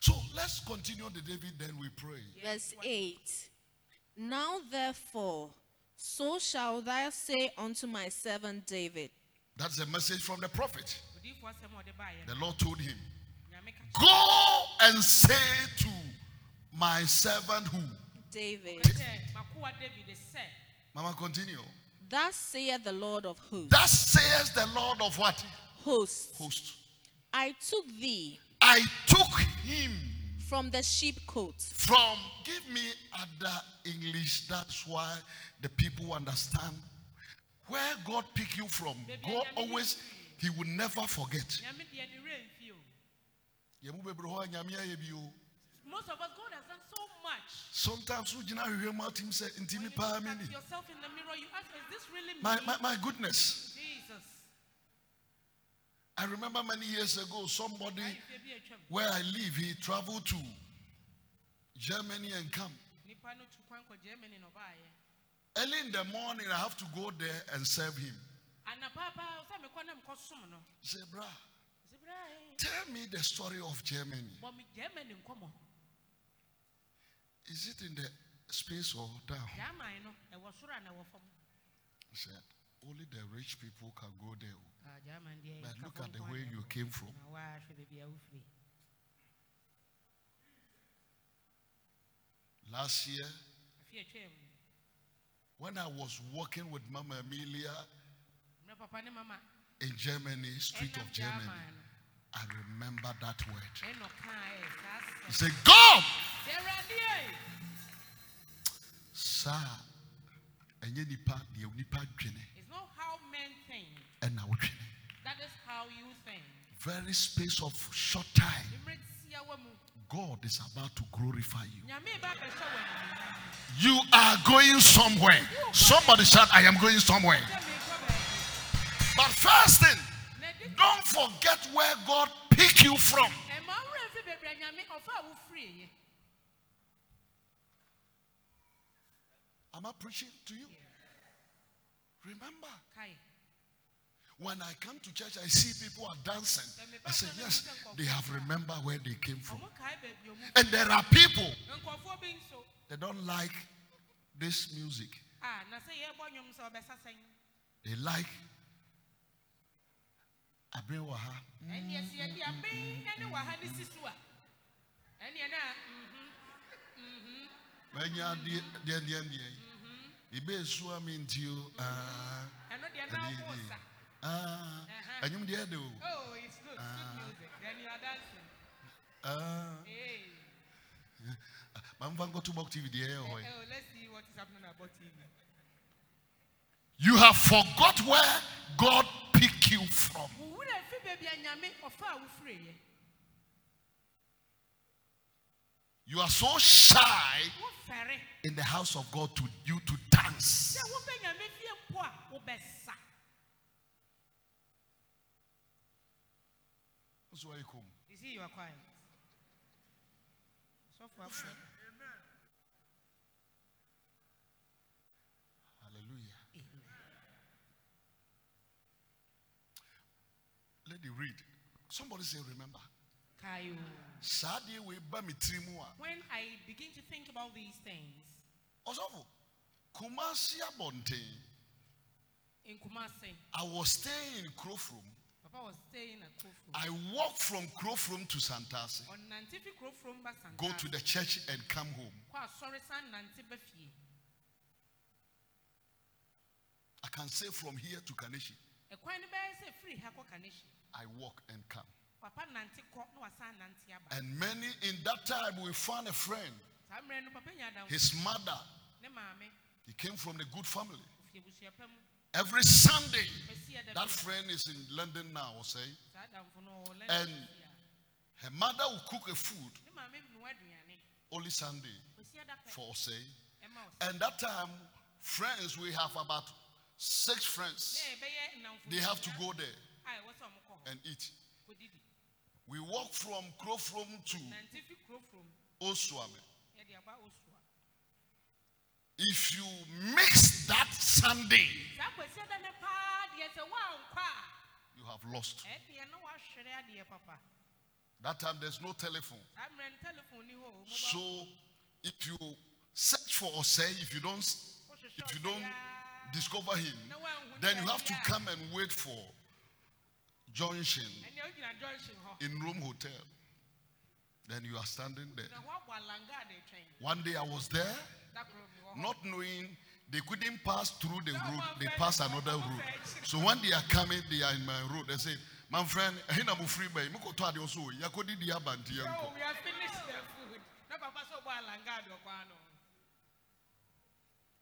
So let's continue the David, then we pray. Verse 8 Now therefore, so shall thou say unto my servant David, That's a message from the prophet. odiyifoɔ asɛm a ɔde baeɛ The Lord told him, Go and say to my servant who? David, david Mama, continue. Thus saith the Lord of hosts, Thus saith the Lord of what? hosts, Host. I took thee I took him from the sheepcote, from, give me other English. That's why the people understand where God pick you from. God always, he will never forget. nyame deɛ ne werɛ mfi o Yɛmu bebree hɔ a Nyame ayɛ bi o. most of us god has done so much Sometimes wogyina ahwehwɛ mu atim sɛ ntimi When paa you ni. at yourself in the mirror you ask is this really me My, my, my goodness. jesus I remember many years ago, somebody ayefie bi atwam where I live, he traveled to Germany and come. Early in the morning, I have to go there and serve him. anapapa sɛ mekɔ na mekɔsom no He said, Brah, sɛ berɛ tell me the story of Germany. bɔ me germany nkɔmmɔ Is it in the space or down? german no ɛwɔ soro a na ɛwɔ fam He said, only the rich people can go there. Ah, But look at the way you came from. Na woahwɛ baabi a wofiri Last year, when I was working with Mama Amelia mmerɛ papa ne mama. in Germany, street of Germany, I remember that word. ɛna ɔkaeɛ saa He said, awurade sir, ɛnyɛ nipa deɛ nipa dwene it's not how men think. That is how you think. Very space of short time, mmerɛ tia wɔ mu God is about to glorify you. nyame ba bɛhyɛ wɔ animuonyam. You are going somewhere. Somebody shout, I am going somewhere. Sɛ merekɔ baabi. But first thing, don't forget where God picked you from. ɛma wo werɛ mfi baabi a nyame ɔfa a wofiriiɛ Am I preaching to you? Remember, when I come to church, I see people are dancing. I say, yes, they have remembered where they came from. ɔmo kae baabi a ɔmo And there are people nkɔfoɔ bi nso that don't like this music. a na sɛ yɛbɔ nnwom sɛ ɔbɛsa sɛn They like Manya. Ibe na ɛdeɛ ɔkɔ deɛ. sa Ah, deɛ de oh it's good. Good music. Then you are dancing. Ah, hey. Mamfa nkɔto bɔk TV deɛ ɛyɛ hɔ oh let's see what is happening about TV You have forgot where God picked you from. wo werɛ mfi baabi a nyame ɔfa a wofiriiɛ You are so shy in the house of God to you to dance. sɛ wobɛ nyame fie mpo a wobɛsa That's why you come. you see you are quiet sɔfo afɔ Hallelujah. Let me read. Somebody say, remember. Kayo. saa deɛ wei ba me tiri mu a When I begin to think about these things ɔsɔfo kumasi abɔnten in Kumasi, i was staying in krofrom Papa was staying at i walked from krofrom to santase On Nantifi Krofrom Basanta. go to the church and come home Kwa sorry san Nanti Befie. i can say from here to kaneshi A coin bear say free Hako Kanishi. i walk and come Papa Nanti Kok no Asan Nanti Aba. and many in that time we found a friend Samre no Papa Yada. his mother he came from a good family. Every sunday that friend is in london now say. And- her mother will cook a food Ne Mame Nuaduane. only sunday Mesia da pe. for say. And that time friends we have about six friends. Ne beye namfu. they have to go there Ai what's on Moko. and eat. We walk from krofrom to Nantifi Krofrom. osuame Yedi Aba Osua. If you mix that sunday you have lost. That time there's no telephone. So if you search for osei if you don't if you don't discover him then you have to come and wait for junction in room hotel. Then you are standing there. One day i was there Dakoro bi wɔ hɔ. not knowing they couldn't pass through the road they passed another road so when they are coming they are in my road they say my friend hina mo free by me ko to ade so yakodi di abanti So yanko we have finished the food. Na papa so bɔ alanga de ɔkɔ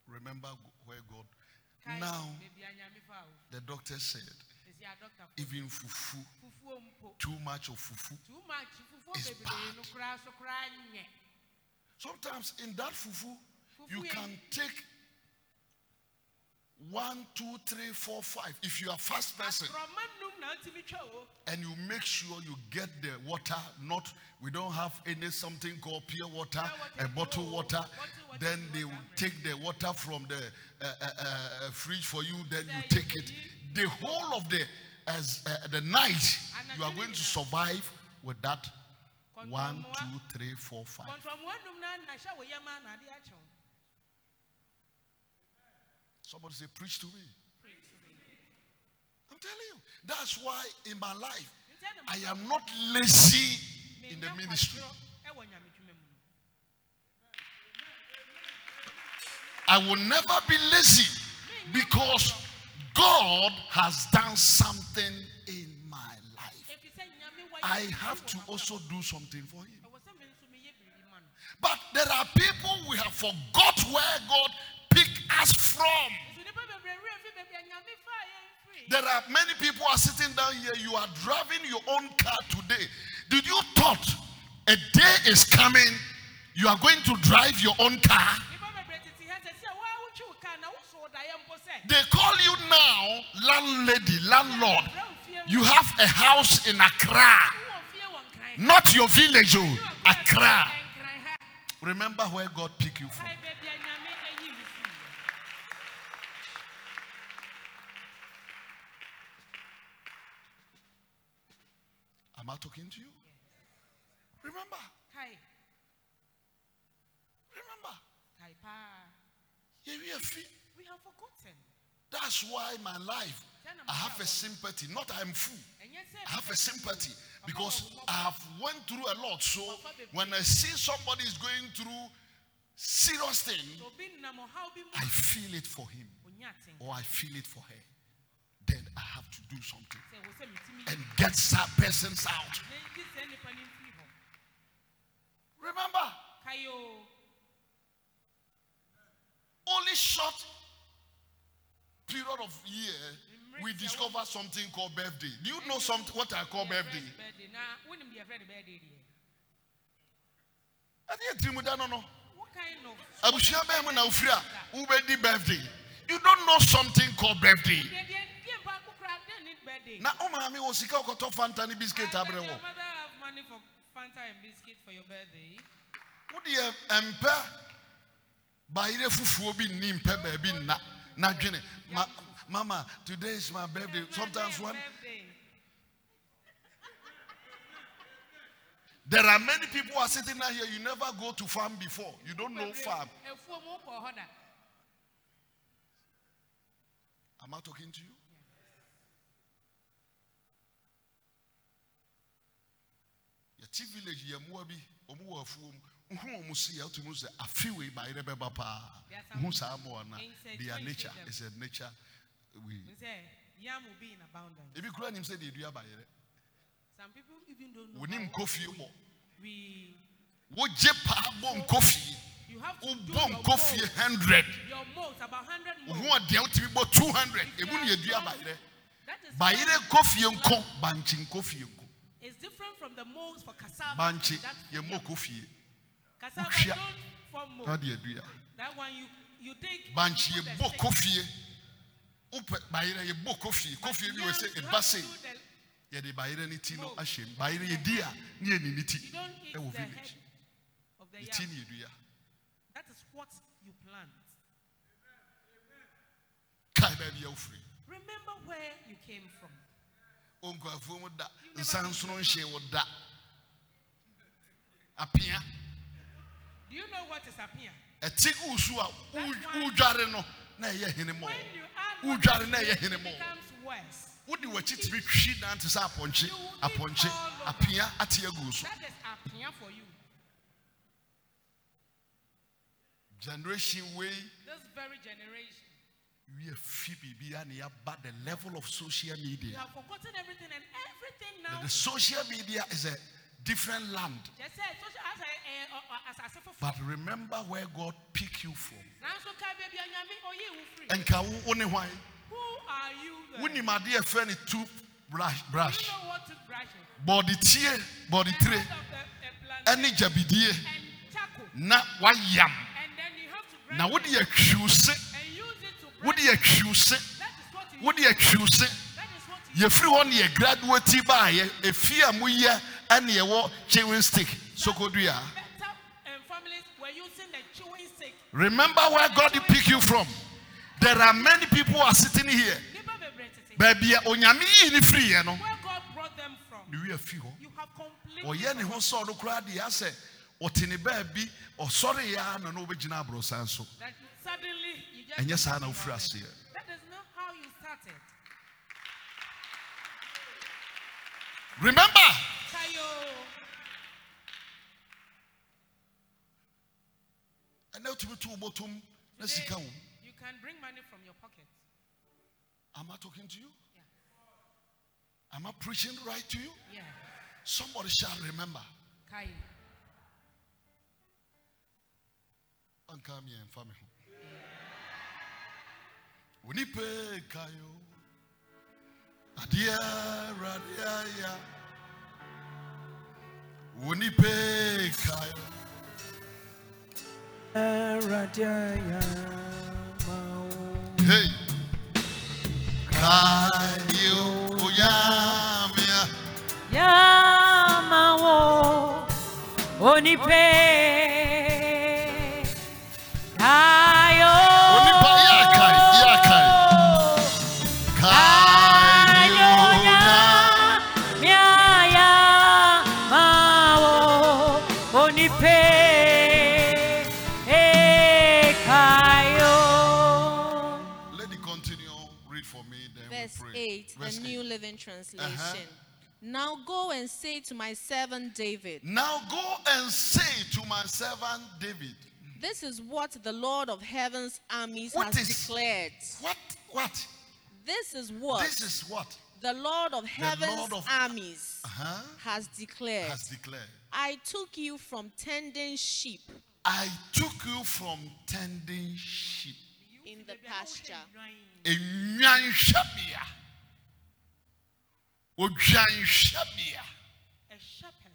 remember where god now baby anyame fa o. the doctor said Esi a doctor. even fufu too much of fufu Too much bebree no bad. koraa so koraa nyɛ. sometimes in that fufu you can take one two three four five. If you are fast person Akorɔma num na ntumi twa o. and you make sure you get the water not we don't have any something called pure water a bottle water. water, then they will take the water from the uh, uh, uh, fridge for you then you take it. the whole of the as uh, the night you are going to survive with that one two three four five Kɔntɔnmoa num na na hyɛ wɔ yam a na ade akyɛw. somebody say preach to me i'm telling you that's why in my life i am not lazy in the ministry. I will never be lazy because God has done something in my life. I have to also do something for Him. Me. But there are people we have forgot where God us from. There are many people are sitting down here. You are driving your own car today. Did you thought a day is coming? You are going to drive your own car. They call you now landlady, landlord. You have a house in Accra, not your village, oh, Accra. Remember where God picked you from. Kae baabi a nyame ayi wo firi. Am I talking to you? Remember, Kae, remember. kae paa. Yeah, we are free. We have forgotten. That's why my life, I have a sympathy. Not I'm full. I have a sympathy because I have went through a lot. So when I see somebody is going through serious thing, sɛ obi nam ɔhaw bi mu I feel it for him or I feel it for her. Then I have to do something Sɛ wɔ sɛ metumi and get that persons out. na nti sɛ nnipa no mfiri hɔ. Remember, only short period of year we discover something called birthday. Do you know something what I call birthday? Birthday. Na wonim deɛ yɛfrɛ no birthday? I think it's no no. Of abusua bɛn mu na ofiri a wobɛdi birthday you don't know something called birthday na wo maame wɔ sika ɔkɔtɔ fanta ne biscuit abrɛ wɔ mother have money for Fanta and biscuit for your birthday? wodeɛ ɛmpɛ bayerɛ fufuo bi nni mpɛ baabi nna na dwene ma, mama today is my birthday sometimes one. There are many people who are sitting out here. You never go to farm before. You don't know farm. efuo mu kɔ hɔ da Am I talking to you? Yɛte village yɛ mmoa bi ɔmo wɔ afuom nhu ɔmo si yɛ ɔtumi sɛ afi wei ba yɛrɛ bɛba paa There are nhu saa mmoa na insects eh, their nature is a nature we n sɛ yam will be in abundance. Ebi kura nim sɛ deɛ dua ba yɛrɛ some people even don't know wonim nkofie bɔ we wogye paa bɔ nkofie you have to do wobɔ nkofie most. hundred. Your most about hundred wo more. ho ɔdeɛ wotumi bɔ two hundred. Emu ne yɛdua ba yɛrɛ that is ba yɛrɛ nkofie nko bankye nkofie nko it's different from the most for cassava that yɛ mmɔ kofie cassava Wohwea. don't form mold. De that one you you take bankye you do the yɛbɔ stick. kofie wopɛ bayerɛ yɛbɔ kofie kofie bi wɔ sɛ Yam, you have to sei do the- yɛde bayerɛ ne ti no Mold. ahyɛ mu bayerɛ yɛdi a ne yɛni ti. you don't eat the head village of the yam. ne yɛdua that is what you plant. Kae baabi a wofiri remember where you came from ɔnkwafuo mu da. Nsansono wo da. Apea do you know what is apia? Ɛte wosu a wodware no na ɛyɛ hene mɔ when you add what na you ɛyɛ eat, hene it mɔ becomes worse. Wode w'akyi tumi twi dan te sɛ apɔnkye You will eat apɔnkye all ate agu so. That is apia for you. Generation wei this very generation we fi biribiara ne yɛaba the level of social you media have forgotten everything and everything now. the social media is a different land. Just say social as a asase foforɔ but remember where god picked you from. Nanso ka baabi a nyame ɔyɛ wo firi ɛnka wo wo ne hwan who are you then? wonim adeɛ ɛfrɛ ne toothbrush do brush you know what toothbrush is? Bɔdetie bɔdetire Instead of the, uh, plant ɛne gyabidie and na wayam. And then you have to grind na wode it. yɛtwiw se wode yɛtwiw se wode yɛtwiw se yɛfiri hɔ ne yɛ graduate baayɛ ɛfie a moyɛ ɛne yɛwɔ chewing stick. Sokodua remember where god pick you from. There are many people who are sitting here. Baabi a onyame yii ne firiiɛ no where God brought them from ne wi afi hɔ ɔyɛ ne ho sɛ ɔno koraa deɛ asɛ ɔte ne baabi ɔsɔre yɛ a na na wobɛgyina aborɔsan so suddenly you just ɛnyɛ saa na wofiri aseɛ that is not how you started. Remember! Kayo ɛnɛ wotumi to wo bɔtom na sika you can bring money from your pocket. Am i talking to you? Yeah. am i preaching right to you? Yeah. Somebody shall remember. Kayo anka mi ɛmfa me ho onipa kayo adeɛ awurade aya onipa kayo hey. Kayo oyamia Yamawo onipe Translation. Now go and say to my servant David, Now go and say to my servant David, This is what the Lord of heaven's armies What has is- declared. what? What? This is what This is what the Lord of heaven's Lord of- armies uh-huh, has declared. has declared. I took you from tending sheep I took you from tending sheep. in the pasture Odwanhwɛbea. a shepherd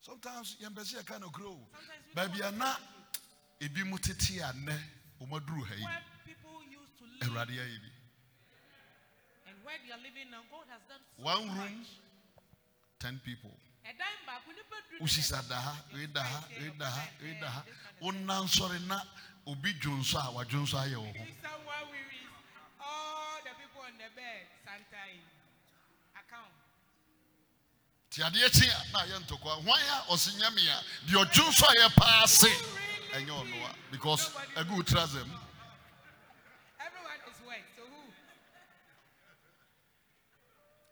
Sometimes yɛmpɛ sɛ yɛka no kuro o. Sometimes we baabi a na ebi mo tete a nnɛ ɔmaduru ha yi. Where people used to live. Awurade ayɛ bi. And where they are living now God has done one room ten people. Ɛdan baako nipa duru ne wosisa da ha wei da ha wei da ha wei da ha. This kind wona nsɔre na obi dwo nso a wadwo nso ayɛ wɔ ho If someone will read all the people on the bed, sometime account. Ti adeɛ kye a na ayɛ ntɔkwa. Hwan a ɔsi nyame a deɛ ɔdwo nso ayɛ paa se ɛnyɛ ɔno a because ɛgu wo trouser mu. Everyone is wet. So who?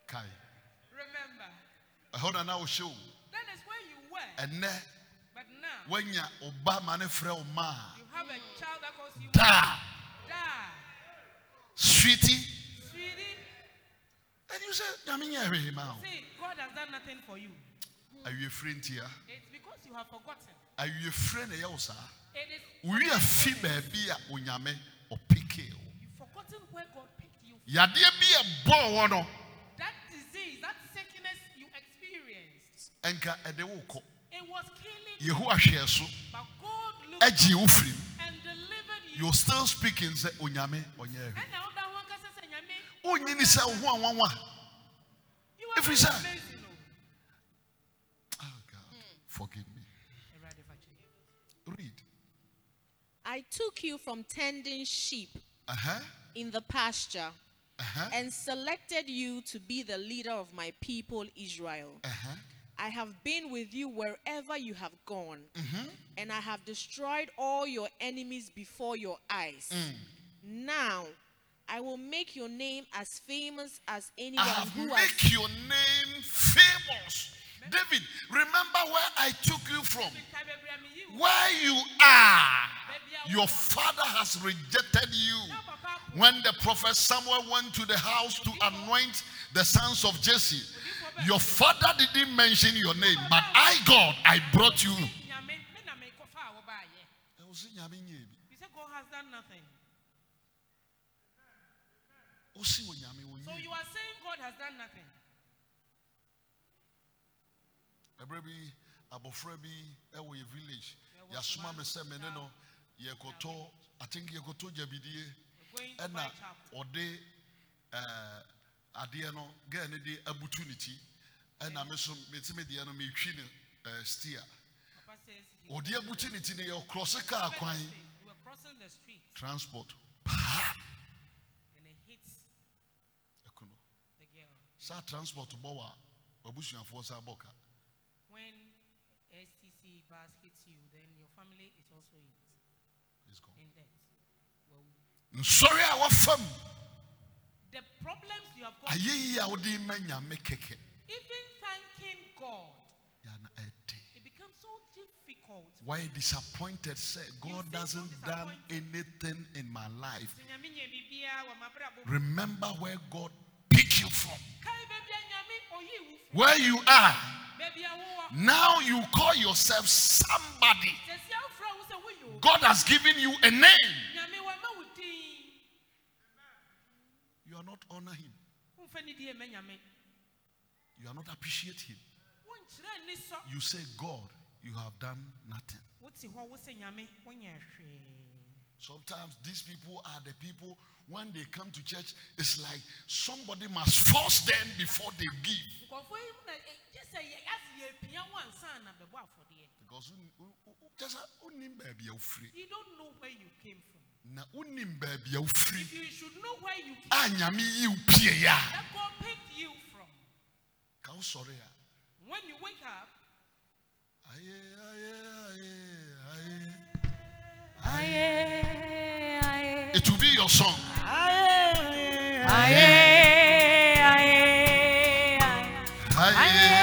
Kae. Remember. Ɛhɔ na na wohyɛ o. That is where you were. Ɛnɛ But now woanya ɔba ma ne frɛ wo ma a. Child that calls you And you say, nyame nyɛ hwee ma wo. see, God has done nothing for you. Are you a friend here? It's because you have forgotten. Awiefire na ɛyɛ wo saa. It is Wowi afi baabi a onyame ɔpeke wo. you've forgotten where God picked you. Yadeɛ bi ɛbɔɔ wɔ no. That disease, that sickness you experienced, wo kɔ. it was killing you. Yehowa hwɛ so. But God looked and delivered you. You still speaking sɛ unyame ɔnyɛ. And now that Wonyini sɛ wo ho anwanwa. You are Every very time. amazing. oh. Oh God, forgive me. Read. I took you from tending sheep Uh-huh. in the pasture Uh-huh. and selected you to be the leader of my people Israel. Uh-huh. I have been with you wherever you have gone, Mm-hmm. and I have destroyed all your enemies before your eyes. Mm. Now, I will make your name as famous as I anyone have who has. make your name famous. David, remember where I took you from. Where you are. Your father has rejected you. When the prophet Samuel went to the house to anoint the sons of Jesse, your father didn't mention your name, but I, God, I brought you. Nyame, me na me kofa a wobaayɛ. Ɔse nyame nyɛ bi. You say God has done nothing. Ɔse wɔ nyame wɔ So you are saying God has done nothing. bi. Ɛberɛ bi abɔfra bi ɛwɔ yɛ village. Yɛasoma me sɛ me ne no yɛkɔtɔ I think yɛkɔtɔ gyabidie We're going to buy ɛna ɔde ɛɛ adeɛ no girl ne de abutu ne ti. Ɛna me so mete me deɛ no metwi ne ɛɛ steer. Papa says ɔde abutu ne ti ne yɛ krɔse kaa kwan. we were crossing the street. Transport. Paa and it hits ɛko no the girl. Saa transport bɔ a wabusuafoɔ saa bɔ ka When STC bus hits you, then your family is also in, gone. in debt. Well, nsɔre a wafam the problems you have got, ayɛyi a wode ma nyame kɛkɛ even thanking God, yɛna ɛde it becomes so difficult. why disappointed say god doesn't so done anything in my life Sɛ Nyame nyɛ biribiara wɔ m'abrabɔ mu. remember where god you from where you are now you call yourself somebody. God has given you a name. You are not honor him. You are not appreciate him. You say god you have done nothing. Sometimes these people are the people when they come to church, it's like somebody must force them before they give. Nkurɔfoɔ yi na gye sɛ yɛ ase yɛpia wo ansa na bɛbɔ afɔdeɛ. Because a- a. You don't know where you came from. Na unim baby a free. If you should know where you came Ah, nyame yi wo pie ya. where God picked you from. Ka wo sɔre a. When you wake up, Aye, It will be your song. aye, aye, aye. Aye, aye,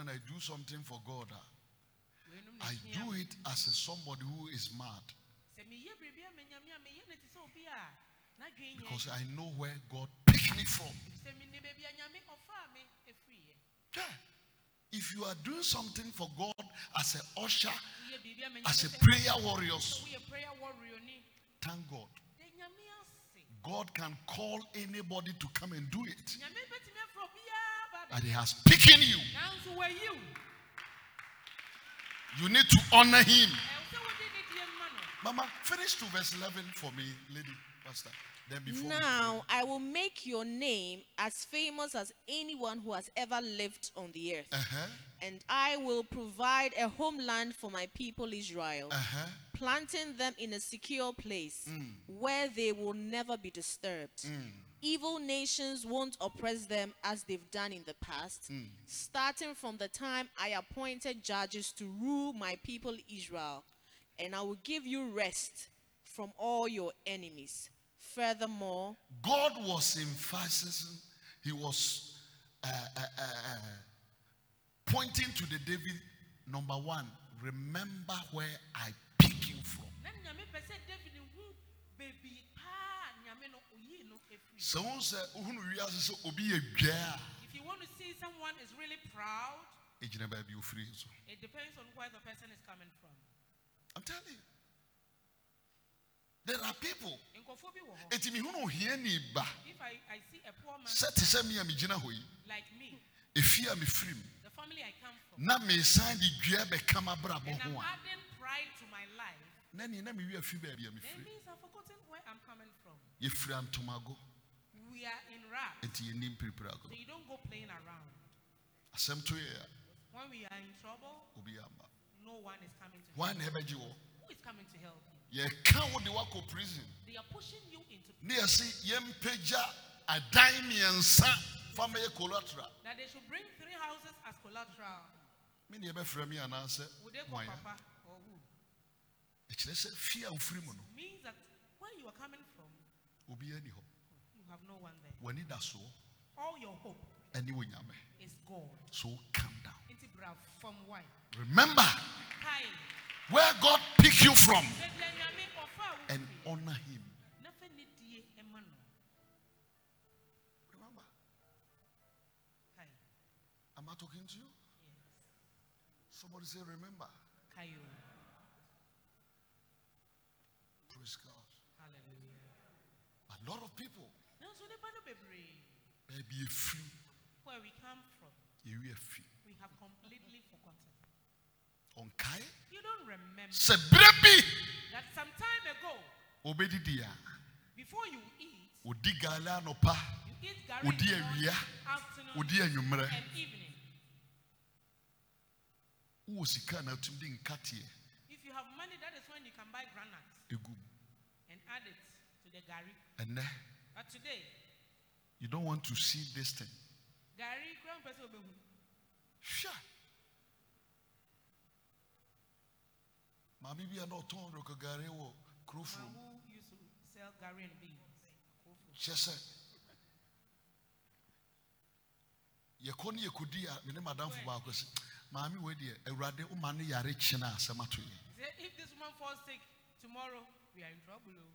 when I do something for God. ah, I do it as a somebody who is mad Sɛ meyɛ biribi ama Nyame a meyɛ no te sɛ obi a n'adwene nyɛ because I know where God picked me from. sɛ menim baabi a Nyame ɔfaa me ɛfiriiɛ. Yeah. if you are doing something for God as a usher, woyɛ biribi ama as a prayer warriors, warrior thank God. da nyame ase God can call anybody to come and do it. Nyame bɛtumi afrɛ obiaa ba But He has picked you. nanso wayi wo You need to honor Him. ɛwo sɛ wode ne die ma no Mama, finish to verse 11 for me, lady pastor. Then before. Now I will make your name as famous as anyone who has ever lived on the earth. Uh-huh. And I will provide a homeland for my people Israel, Uh-huh. planting them in a secure place where they will never be disturbed. Evil nations won't oppress them as they've done in the past, starting from the time I appointed judges to rule my people Israel. And I will give you rest from all your enemies. Furthermore, God was emphasizing, He was uh, uh, uh, uh, pointing to the David, number one, remember where I pick you from. na nyame pɛ sɛ david hu baabi paa nyame no oyii no ɛfiri sɛ wo sɛ wohunu wiase sɛ obi yɛ dwaa if you want to see someone is really proud ɛgyina baabi ofiri so. it depends on where the person is coming from. I'm telling you. There are people. Bi wɔ hɔ. Ɛti mehunu ba. If I, I see a poor man sɛ te sɛ me a megyina hɔ yi like me ɛfie a mefiri m the family I come from na mesan de dua bɛka m'abrabɔ and I'm ho a adding pride to my life na neɛ na mewi afi baabi a then mefiri means I've forgotten where I'm coming from. Yɛfiri antomago we are in rap ɛnti yɛnim piripiri so you don't go playing around. Asɛm to yɛ when we are in trouble obi amba no one is coming to wan help. wɔ. Who is coming to help? You yɛka wo de woakɔ prison. They are pushing you into ne yɛse yɛmpagya adan mmiɛnsa fa mɛyɛ collateral. that they should bring three houses as collateral. Me ne yɛbɛfrɛ me anaasɛ would they call papa or who? Ɛkyerɛ sɛ fie a wofiri mu no means that where you are coming from obiara ni hɔ you have no one there. W'ani da soɔ all your hope ɛne wo nyame is God so calm down. Into brav from why? Remember where god picked you from baabi a nyame ɔfa a and honor him. Na fa ne die ɛma no remember. Am i talking to you? Somebody say remember. Kai oh. praise god. Hallelujah. A lot of people nanso nipa no bebree baabi efiri where we come from yɛwi afi we have completely forgotten. Ɔnkae you don't remember sɛ berɛ bi that some time ago obɛdidi a before you eat odi gaale anɔpa gari Odi in the morning, awia, odi anwummerɛ wowɔ sika na atum de nkateɛ if you have money that is when you can buy granuts ɛgu and add it to the gari ɛnɛ but today you don't want to see this thing. Gari ground person will be hwɛ maame bi a na ɔtɔn rɔkɔgare wɔ kurofuro mu who used to sell gari and beans. Hyɛ sɛ yɛkɔ ne yɛkɔdi a me ne madamfo baako sɛ maame wei deɛ awurade woma no yare kyena asɛm ato yɛ if this woman falls sick tomorrow we are in trouble oh."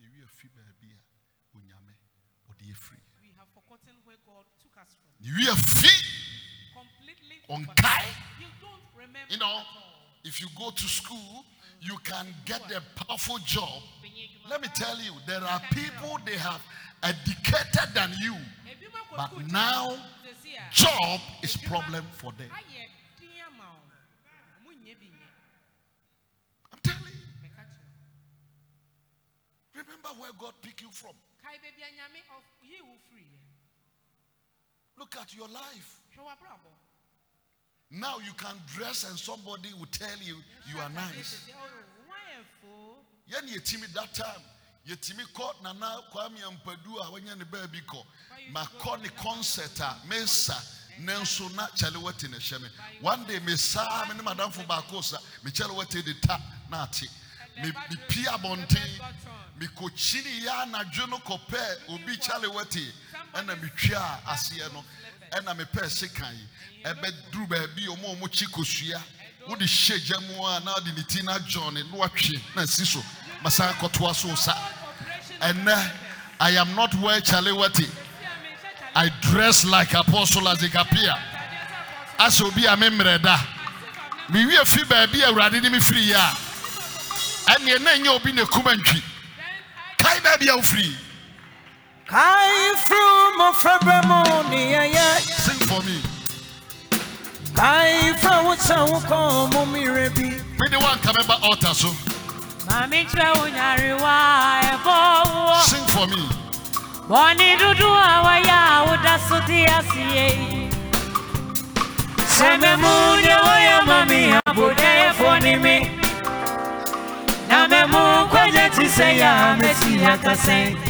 yɛwi afi baabi a onyame ɔde yɛfiri we have forgotten where God took us from. We are free. completely On. Kai? you don't remember you know if you go to school you can get a powerful job. Let me tell you there are people they have educated than you. Ebi ma kɔ But now, ah, job is problem for them ayɛ din ama wo. Ɔmo nyɛ bi nyɛ. i'm telling you Mɛka kyerɛ wo. Remember where god picked you from. Kae baabi a Nyame ɔf- yii wo firiiɛ. look at your life. Now you can dress and somebody will tell you you are nice. "Oh, wo ayɛ fo." yɛn yɛtumi that time yɛtumi kɔ nana kwame ampadu a wɔnyɛ ne baabi kɔ makɔ ne concert a mesa nanso na kyɛle wɔte ne hyɛ me one day mesaa me ne madamfo baako sa mekyɛle wɔte de ta na ate Me- mepie abɔnten mekɔkyini yɛ anadwo no kɔpɛɛ obi kyale wɔte ɛna metwaa aseɛ no ɛna mepɛɛ sekan ɛbɛduru baabi ɔmo ɔmo kyi kosua wode hyɛ gya mu a na wode ne ti no adwɔn ne na watwe na asi so masan akɔtoa so sa. Ɛnɛ i am not menhyɛ kyale. i dress like apostle Appiah asɛ obi a memmerɛ da mewie fi baabi awurade de me firi a ɛneɛ na ɛnyɛ obi na kum antwi kae baabi a wofiri. Kae firi mmɔfrabrɛ mu neyɛyɛ sing for me. Kae fra wo kyɛ wo kɔn mo mmerɛ bi. Mede woanka mɛba altar so. Mami kyerɛ wo nyarewa ɛbɔ woɔ. sing for me. Bɔne dodo a wɔyɛ a woda so te aseɛ. Sɛ mɛmu deɛ wɔyɛ ma me abodɛyɛfoɔ ne me. Na mɛmu nkwagye te sɛ yɛ a mɛsi akasɛn.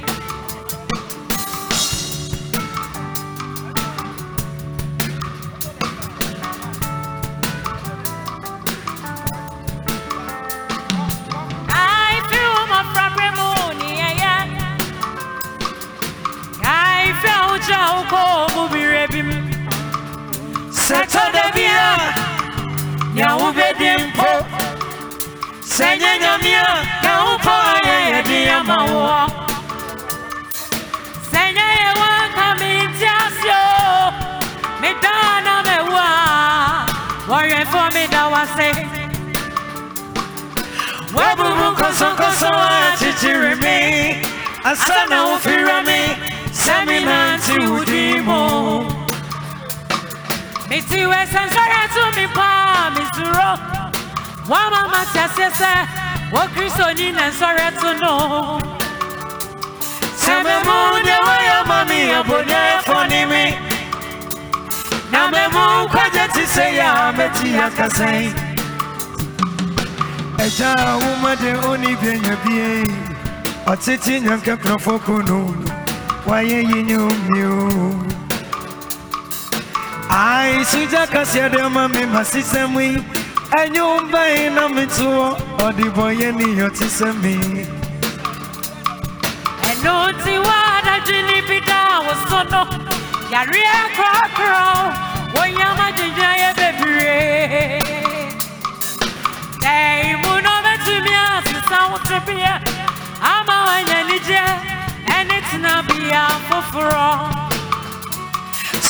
Yawu Bedimpo. Senya Yamia, Yawu Poya, Diamawa. Senya Yawa coming Tiasio. Medana Mewa. Warrior for me, that was say. Wabubu koso koso achichiri mi Asana ufira mi Semi nanti udimo Miti we sansara tu mi pa mi suro Wama matia sese Wo kristo ni nansara tu no Seme munde waya mami abone foni mi Na me mu kwaje ti se ya meti akasai ɛgya a womade ɔne bianya bie ɔtete nyankaprafo kono wayɛ yi nyomio ai sogya kaseɛ dɛ ma me masesɛm yi ɛnyɛ mbae na metoɔ ɔde bɔyɛ ne yɔte sɛ me ɛno nti woadadwene bi da wo so no yareɛ korɔkorɔ wonyama gyegyaeɛ bebree dɛi mu no bɛtumi asesa wo tebea ama woanya anigye ɛne tenabea foforɔ sɛ mɛmu deɛ wɔyɛ ma me abɔneɛfɔ ne me na mɛmu kwagya te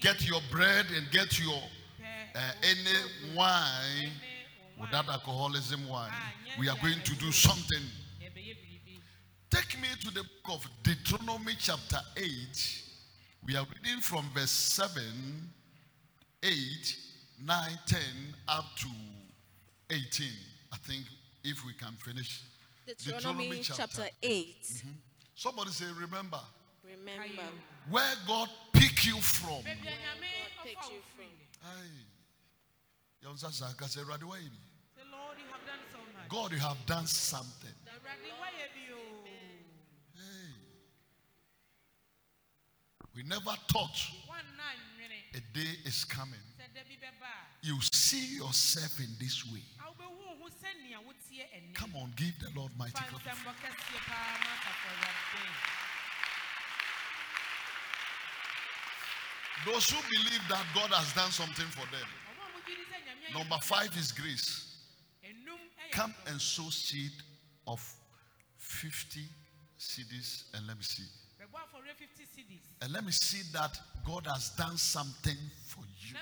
get your bread and get your uh, any wine without alcoholism wine. We are going to do something. Take me to the book of Deuteronomy, chapter 8. We are reading from verse 7 8, 9, 10, up to 18. I think if we can finish. Deuteronomy chapter. chapter 8. Somebody say, remember, Remember, where God pick you from take you from. God, you have done something. Hey. We never thought a day is coming. You see yourself in this way. Come on, give the Lord mighty God. Those who believe that God has done something for them. Number five is grace. Come and sow seed of 50 CDs and let me see. bɛbɔ afɔre 50 cities And let me see that God has done something for you.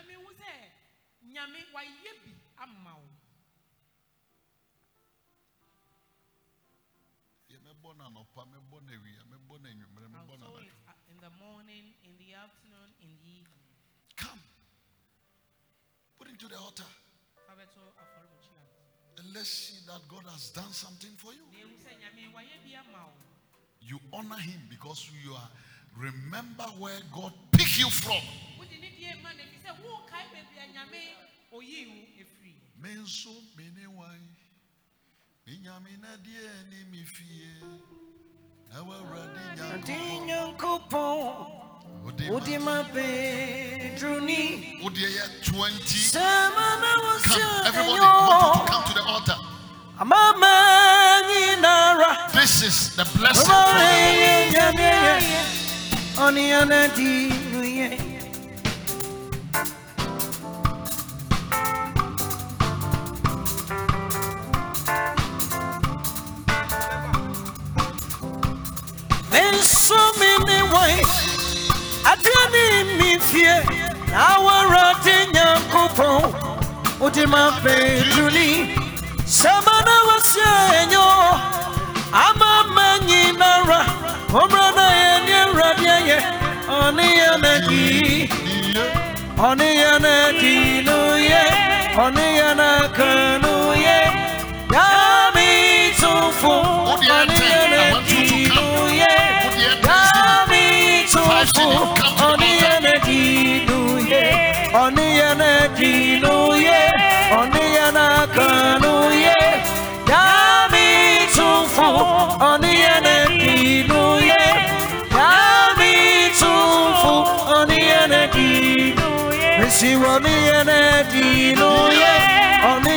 Na mehu sɛ nyame wayɛ bi ama wo Yɛmɛbɔ no anɔpa, mɛbɔ no awia, mɛbɔ no anwummerɛ, I'll mɛbɔ no sow anadwo. it in the morning, in the afternoon, in the evening. Come. Put it to the altar. And let's see that God has done something for you. Na ehu sɛ nyame wayɛ bi ama wo. You honor him because you are remember where God picked you from. Wode ne die ma no ɛfiri sɛ wokae baabi a nyame oyii wo ɛfiri. Me nso me ne wan. Me nyame na deɛ ni me fie. Na wawurade Adi Nyankopɔn, Nyankopɔn, wode wodi ma- ma bedruni. wode yɛ 20. Come, everybody, want you to come to the altar. This is the blessing from the Lord. Awara di nyankopon. Odi ma bedruni. Samana wasya enyo. Ama manyinara. Omrana ye ni radia ye. Oni anadi. Oni anadi nuye. Oni anakanu ye. Yami tufu. Odi ẹ Oni ten, I want you to anadi come. nuye. Odi ẹ ten Yami Five tufu. city, come to anadi nuye. Oni anakanu ye. Yami tufu. Oni anadi nuye. Yami tufu. Oni anadi nuye. Missy Oni anadi nuye. Oni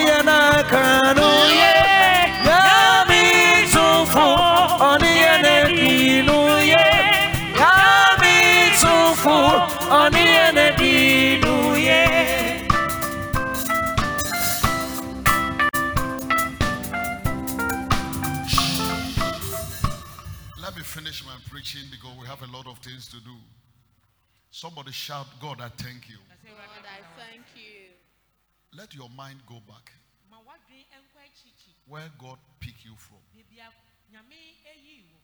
of things to do. Somebody shout, God, I thank you. Na sɛ Lord, Awurade I thank you. Let your mind go back Ma w'adwene nkɔ akyirikyiri. where God picked you from. Baabi a nyame ayii wo.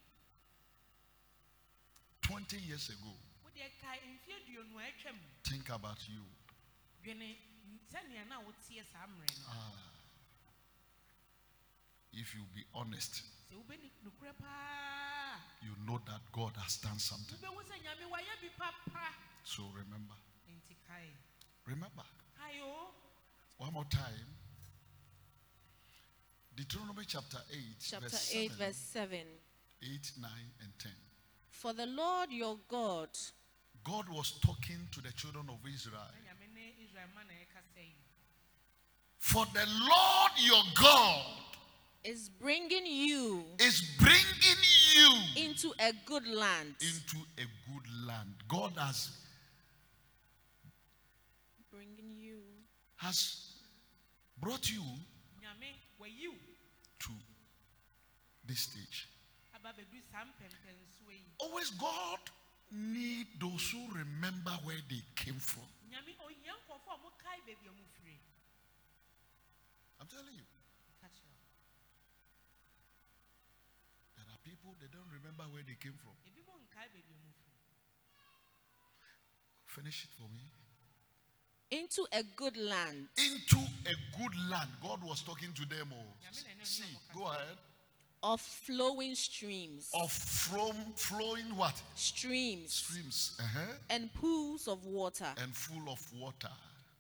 20 years ago, Wode kae mfeɛ aduonu a atwam. think about you. Dwene sɛnea na woteɛ saa mmerɛ no. Ah. If you be honest, Sɛ wobɛni nokorɛ paa, you know that God has done something. wobɛhu sɛ nyame wayɛ bi papa. So remember, remember. One more time. Deuteronomy chapter 8, Chapter verse 8, 7, verse 7. 8, 9, and 10. For the Lord your God God was talking to the children of Israel. Na nyame ne Israel ma na ɛkasa yi. For the Lord your God is bringing you is bringing you into a good land. into a good land. God has, Bringing you. has brought you Nyame wayi wo to this stage. aba bɛdu saa mpɛmpɛnsoɔ yi. Always God need those who remember where they came from. Nyame ohia nkɔfoɔ a mokae baabi a mofiri. I'm telling you, Ka kyerɛ wo. there are people they don't remember where they came from. Ebi mo nkae baabi a mofiri. Finish it for me. Into a good land. Into a good land. God was talking to them all. See, go ahead. of flowing streams, Of from flowing what? streams, Streams. Uh-huh. and pools of water, And full of water.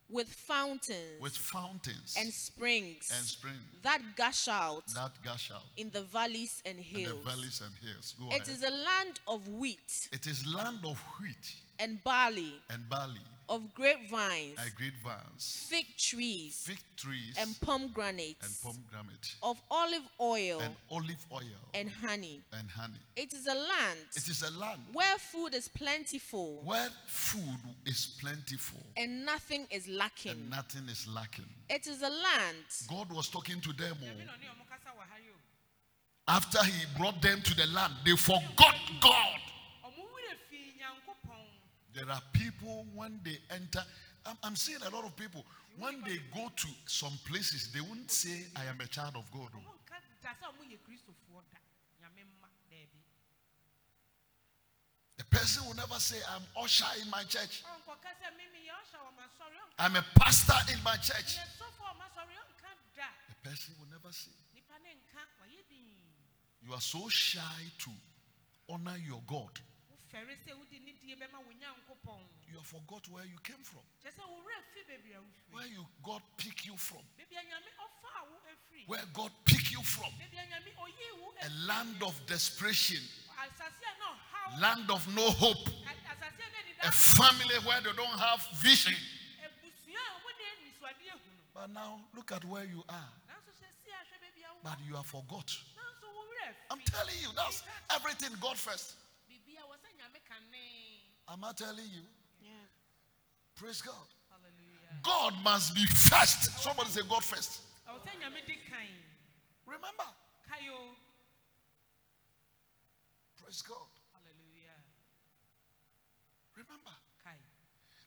With fountains with fountains and springs and spring that gush out that gush out in the valleys and in hills. the valleys and hills. Go It ahead. is a land of wheat it is land of wheat and barley, and barley, of grapevines, and grapevines, fig trees, fig trees, and pomegranates, and pomegranate, of olive oil and olive oil, and honey. and honey. It is a land It is a land where food is plentiful where food is plentiful and nothing is and lacking. nothing is lacking. It is a land God was talking to them. oh. Nyame na ɔne ɔmo kasa wɔ ha yi o. After he brought them to the land, they forgot God. Ɔmo werɛ fii Nyankopɔn. There are people when they enter, I'm, I'm seeing a lot of people, when they go to some places, they won't say, I am a child of God. oh. Ɔmo nka da sɛ ɔmo yɛ Kristofoɔ da. Nyame mma daabi. A person will never say, I'm usher in my church, oh, Ɔnkɔka sɛ mimi yɛ ɔhyɛ wɔ m'asɔre, ɔnka I'm a pastor in my church. yɛ sɔfo wɔ m'asɔre, ɔnka oh, da. A person will never say. Nipa ne nka wɔyɛ din. You are so shy to honor your God. Wofɛre sɛ wode ne die bɛma wo Nyankopɔn. You have forgot where you came from, Kyerɛ sɛ wo werɛ fi baabi a wofiri. where you God pick you from, a Nyame ɔfaa wo afiri. where God pick you from. A Nyame ɔyii wo A afiri. land of desperation, Asase a na ɔhaw. land of no hope, A- Asase a na a ɛdeda family where they don't have vision. abusua a wɔde anisoadeɛ hu no. But now look at where you are. Nanso hyɛ si ahwɛ baabi a wo. But you have forgot. Nanso wo werɛ I'm telling you, that's everything God first. Biribi a wɔsɛ Nyame ka ne. Am I telling you? Yeah. Praise God. Hallelujah. God must be first. Somebody say God first. Ɛwɔ sɛ Nyame di kan. Remember. Praise God. Hallelujah. Remember.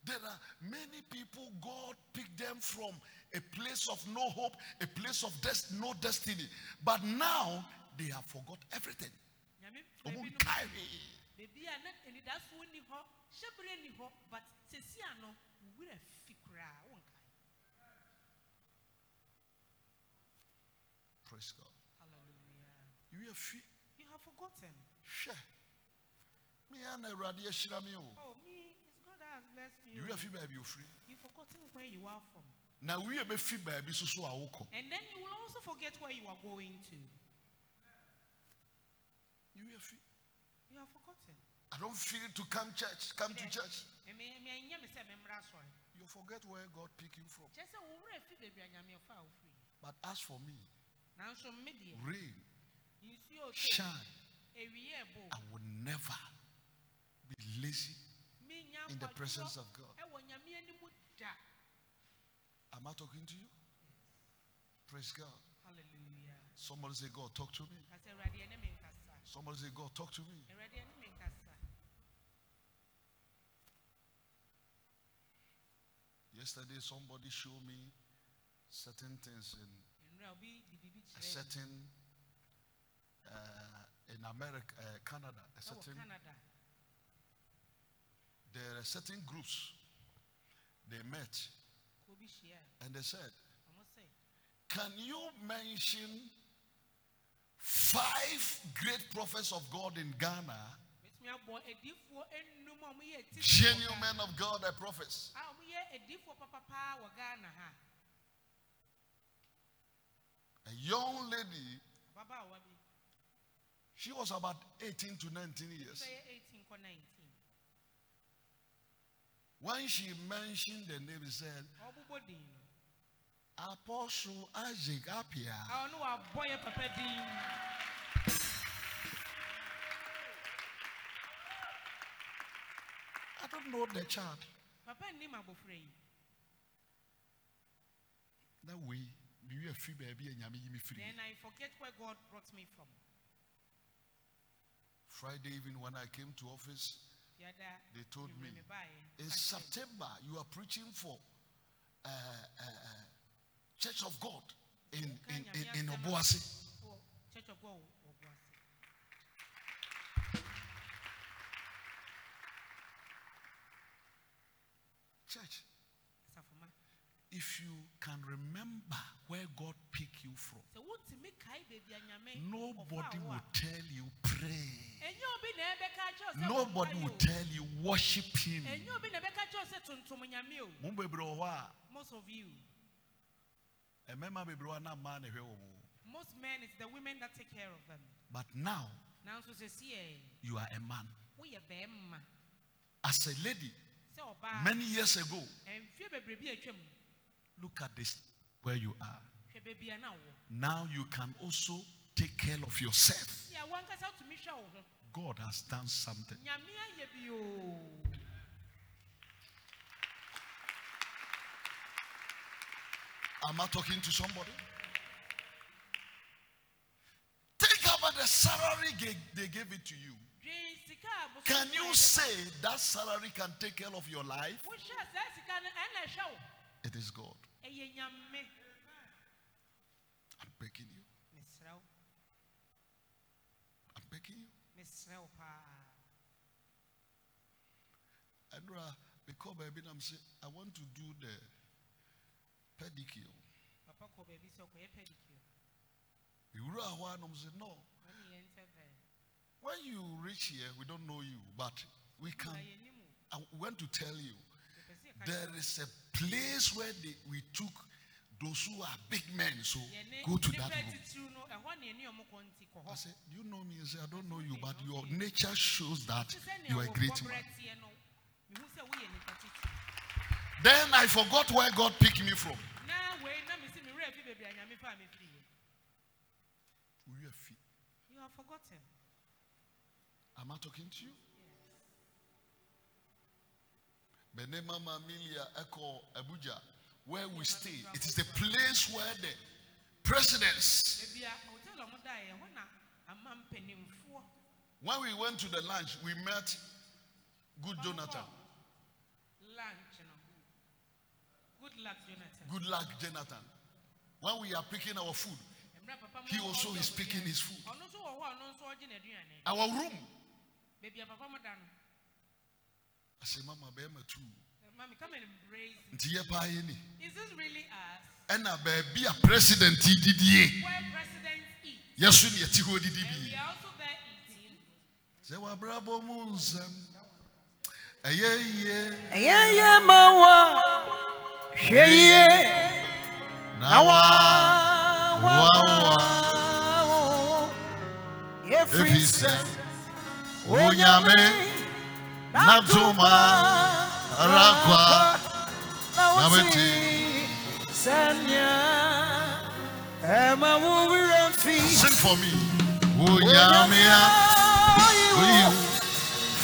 There are many people God picked them from a place of no hope, a place of des- no destiny. But now they have forgot everything. Nyame Omo baabi no nkae. baabi a na anidasoɔ nni hɔ, hyɛbere nni hɔ, but sesi ano, fi koraa, wonkae. Praise God. Hallelujah. You are free. You have forgotten. Share. Me and Radia Shirami. Oh. oh, me, it's God that has blessed you. You are oh. free, baby. You free. You've forgotten where you are from. Now we are free, baby. So so I will And then you will also forget where you are going to. You are free. You have forgotten. I don't feel to come church, come to church. You forget where God picked you from. Kyerɛ sɛ wo werɛ fi baabi a Nyame ɔfaa wo firi. But as for me, Nanso me deɛ, rain, shine, I will never be lazy in the presence of God. ɛwɔ Nyame anim da. Am I talking to you? Praise God. Hallelujah. Somebody say, God, talk to me. Somebody say, God, talk to me. Awurade ɛne me nkasa. Yesterday, somebody showed me certain things in Nnura obi de biribi a certain, uh, in America, uh, Canada, a certain, Canada. there are certain groups. They met and they said, Can you mention five great prophets of God in Ghana? Genuine men of God are prophets. A young lady, she was about 18 to 19 years. Sɛ yɛ 18 kɔ 19. When she mentioned the name, she said. Apostle Isaac Appiah. A ɔno wabɔ yɛ papa din. I don't know the child. Papa nnim abɔfra yi. That way, feel baby and yami me free? Then I forget where God brought me from. Friday evening when I came to office, They told me, in ɔka kyerɛ me, September you are preaching for uh, uh, uh, Church of God in in in, in Obuasi. "Oh, Church of God Obuasi." Church, if you can remember where God picked you from, sɛ wotumi kae baabi a Nyame ɔfaa nobody will tell you pray. Ɛnyɛ obi na ɛbɛka kyerɛ wo sɛ Nobody will tell you worship him. Ɛnyɛ obi na ɛbɛka kyerɛ wo sɛ tontom nyame o. Mo bebree wɔ hɔ a Most of you, most men, it's the women that take care of them. But now Nanso sɛsi ɛ, you are a man. As a lady, ɔbaa. Oh, many years ago, Mfie bebree bi atwam, look at this where you are. hwɛ baabi a na wɔ. Now you can also take care of yourself. Si a wankasa wotumi hwɛ wo. God has done something. Nyame ayɛ bi o. Am I talking to somebody? Think about the salary they, gave it to you. Can you say that salary can take care of your life? It is God. I'm begging you. I'm begging you. paa. Andra, because baby, I'm saying I want to do the pedicure. Papa kɔ baabi sɛ ɔkɔyɛ pedicure. You know how I'm no. Wɔne yɛn ntɛ bɛn. When you reach here, we don't know you, but we can. I want to tell you, Yɛpɛ sɛ yɛka there is a place where they, we took those who are big men. So go to that room. titiriw no, ɛhɔ ne yɛne ɔmo kɔ nti kɔ I said, Do you know me? He said, I don't know you, but your nature shows that Te sɛ nea you are a great man. teɛ no, mehu sɛ woyɛ nnipa titiriw. Then I forgot where God picked me from. Na wei na mesi me werɛ afi baabi a Nyame faa me firi yɛ. You have forgotten. Am I talking to you? Benema Mamilia Echo Abuja, where we stay. It is the place where the presidents, Baabi a hotel a ɔmo daeɛ, ɛhɔ na ama mpanimfoɔ when we went to the lunch, we met Good Jonathan, lunch no. Good luck, Jonathan. Goodluck Jonathan. When we are picking our food, Mmerɛ papa mo he also is picking his food. Ɔno nso wɔ hɔ a ɔno nso ɔgye n'aduane. Our room. Baabi a papa mo da. I say, Mama, Bema too. Eh, mami, come and embrace. me. Nti yɛ paa yɛ ni. Is this really us? Ɛna baabi a president yi didie. Where presidents eat. Yɛso ne yɛte hɔ And we are also there eating. Sɛ wabrabɔ mu nsɛm. Ɛyɛ yie. ɛyɛ yɛ ma wa hwɛ yie Na wa wa wa ɛfiri sɛ Onyame n'atoma rakwa na wote sɛnea ɛma wo werɛ mfi Sing for me. Onyame a oyi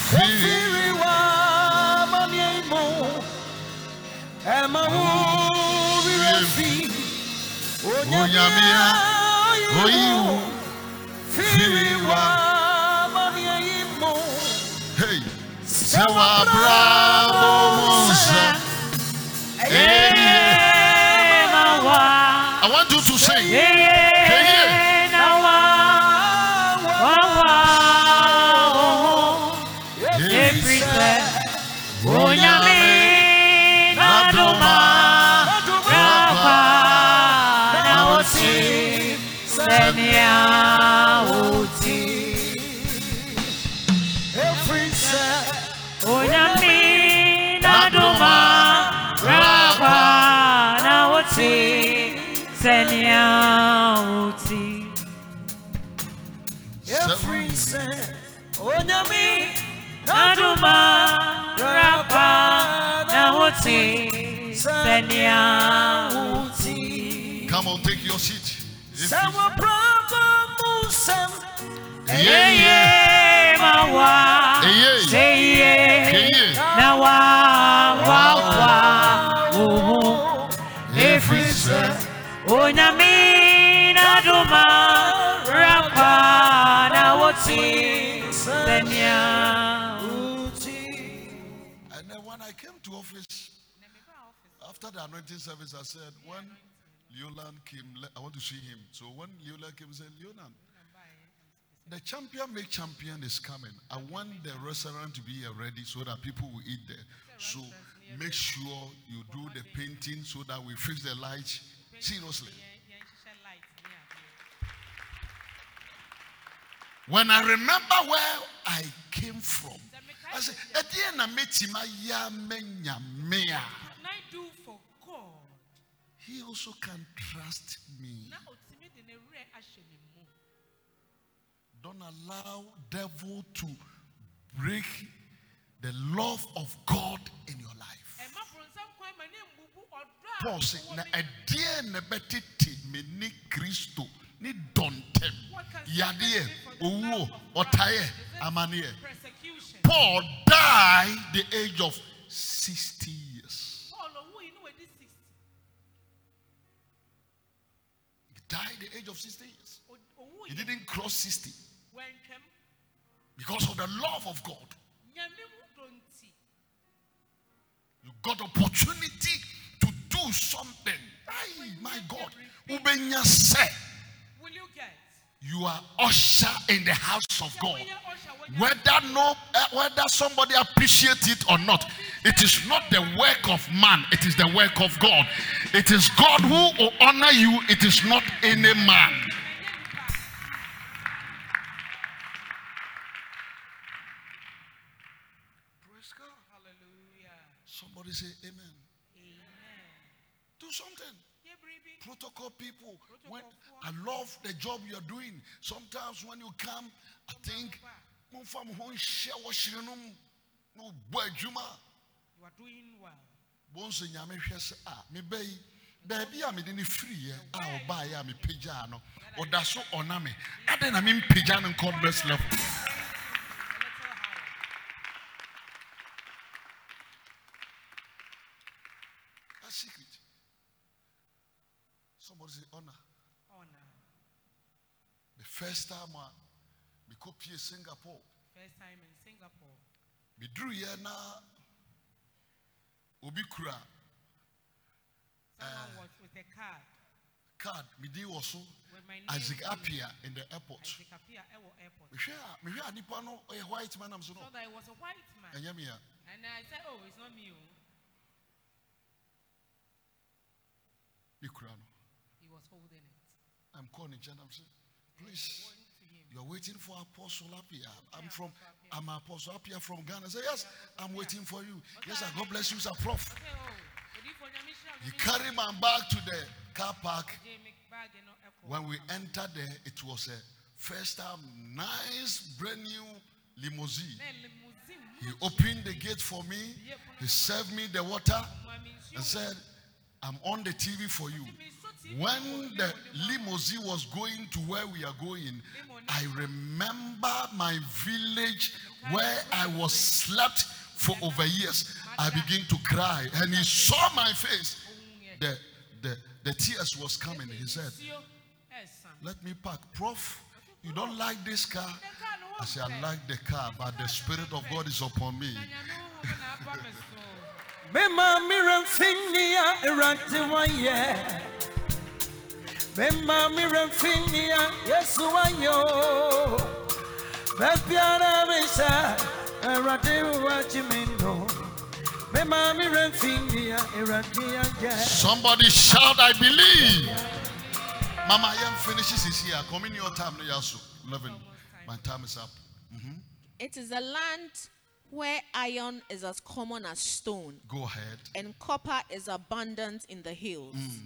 firi ɛma wo werɛ mfi Onyame a oyi wo firi wa amanneɛ yi mu Hey, If sɛ you- wɔbrabɔ mu nsɛm Yeah, yeah. Mawa. Seye Eye. na wa wa. Wa Uhu. Efri sɛ Onyame na duma. Rakwa na woti. Senya And then when I came to office, after the anointing service, I said, when Leoland came, I want to see him. So when Leoland came, I said, Leoland, the champion make champion is coming. I want the restaurant to be ready so that people will eat there. So make sure you do the painting so that we fix the. Seriously. Light adeɛ. When I remember where I came from. I said, He also can trust me. Na otumi de ne werɛ ahyɛ ne mu. Don't allow devil to break the love of God in your life. Ɛma borɔnsam kwan ma ne mbubu ɔdɔ a Paul said, na ɛdeɛn na ɛbɛtete me ne Kristo ne dɔntɛm yadeɛ owuo ɔtaeɛ amaneɛ. Paul died the age of 60 years. Died the age of 60 years. O- He didn't cross 60 wɛntwɛm. because of the love of God. Nyame mu dɔ nti. You got opportunity to do something. Ay, my God. Will you get? You are usher in the house of God. woyɛ usher, wonya- Whether no, eh, whether somebody appreciate it or not, it is not the work of man. It is the work of God. It is God who will honor you. It is not any man. Praise God. Hallelujah. Somebody say Amen. Amen. Do something. Protocol people. When I love the job you're doing. Sometimes when you come, I think momfa mo ho nhyɛ wɔhyere no mu. Na wobɔ adwuma. You are doing well. bonso nyame hwɛ sɛ a meba yi baabi a mede ne firiiɛ a ɔbaeɛ a mepagyaa no ɔda so ɔna me. Adɛn na mempagya no nkɔ next level A little secret. Somebody say honor Honor. the first time a mekɔpie singapore First time in Singapore. meduruyɛ na obi kura Someone eh, was with a card card medin wɔ so with my name. isaac appiah in the airport Isaac Appiah Ewo Airport. mehwɛ a mehwɛ a nipa no ɔyɛ white man nam so no So that it was a white man. ɛnyɛ me a And I said, Oh, it's not me. oh." me kura no He was holding it. I'm calling sɛ please Went to him. you're waiting for apostle appiah i'm from i'm apostle appiah from ghana. I say yes i'm waiting for you. Yes sir. God bless you sir prof. Said, Oh, he carried my bag to the car park. Jamie bag, you know, Echo. when we entered there it was a first time nice brand new limousine. He opened the gate for me. He served me the water and said, I'm on the TV for you. When the limousine was going to where we are going, I remember my village where I was slept for over years. I began to cry and he saw my face. The, the, the tears was coming. He said, let me park. Prof, you don't like this car? I said, I like the car, but the Spirit of God is upon me. Mema mira mfinia Yesu wanyo Bebiara misha erante wachimino Mema mira mfinia erante anje Somebody shout, I believe. Mama, I am finishes is here. Come in your time, no yasu. 11. My time is up. Mm-hmm. It is a land where iron is as common as stone, Go ahead. and copper is abundant in the hills. Mm.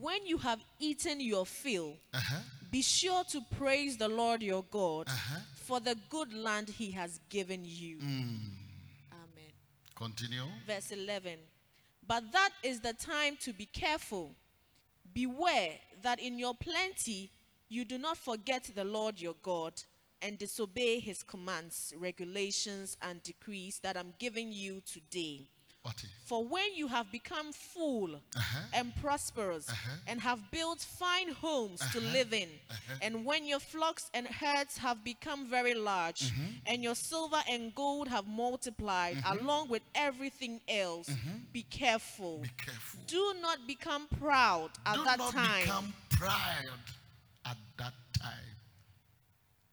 When you have eaten your fill, Uh-huh. be sure to praise the Lord your God Uh-huh. for the good land he has given you. Amen. Continue. Verse 11. But that is the time to be careful. Beware that in your plenty you do not forget the Lord your God and disobey his commands, regulations, and decrees that I'm giving you today. For when you have become full Uh-huh. and prosperous Uh-huh. and have built fine homes to live in, and when your flocks and herds have become very large, Mm-hmm. and your silver and gold have multiplied along with everything else, be careful. Mm-hmm. Be careful. Do not become proud at Do that not time become proud at that time.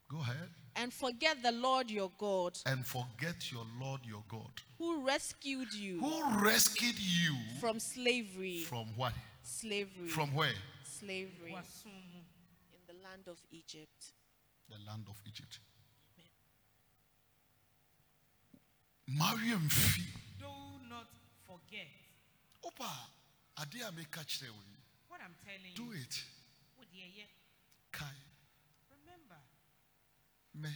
Go ahead. And forget the Lord your God And forget your Lord your God. who rescued you Who rescued you from slavery. from what? slavery. From where? slavery in the land of Egypt. The land of Egypt. mawie mfi Do not forget wopa a adeɛ a meka kyerɛ wo what I'm telling you. do you. it Wo deɛ yɛ, kae Remember me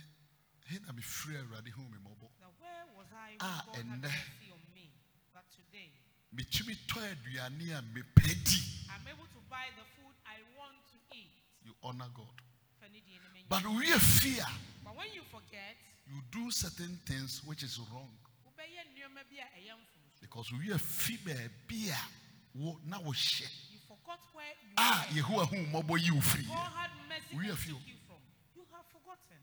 he na mefiri awurade hu me mmɔbɔ that where was I when Ah, God had mercy on me? But today, metumi tɔ aduane a mepɛ di I'm able to buy the food I want to eat. you honor god Fani deɛ ne but woyɛ fi a But when you forget, you do certain things which is wrong wobɛyɛ nneɛma bi a ɛyɛ mfomso. because woyɛ fi baabi a wo na wohyɛ You forgot where you a were. yehowa hu mmɔbɔ yi wo firi God had mercy We are took few. you. You have forgotten.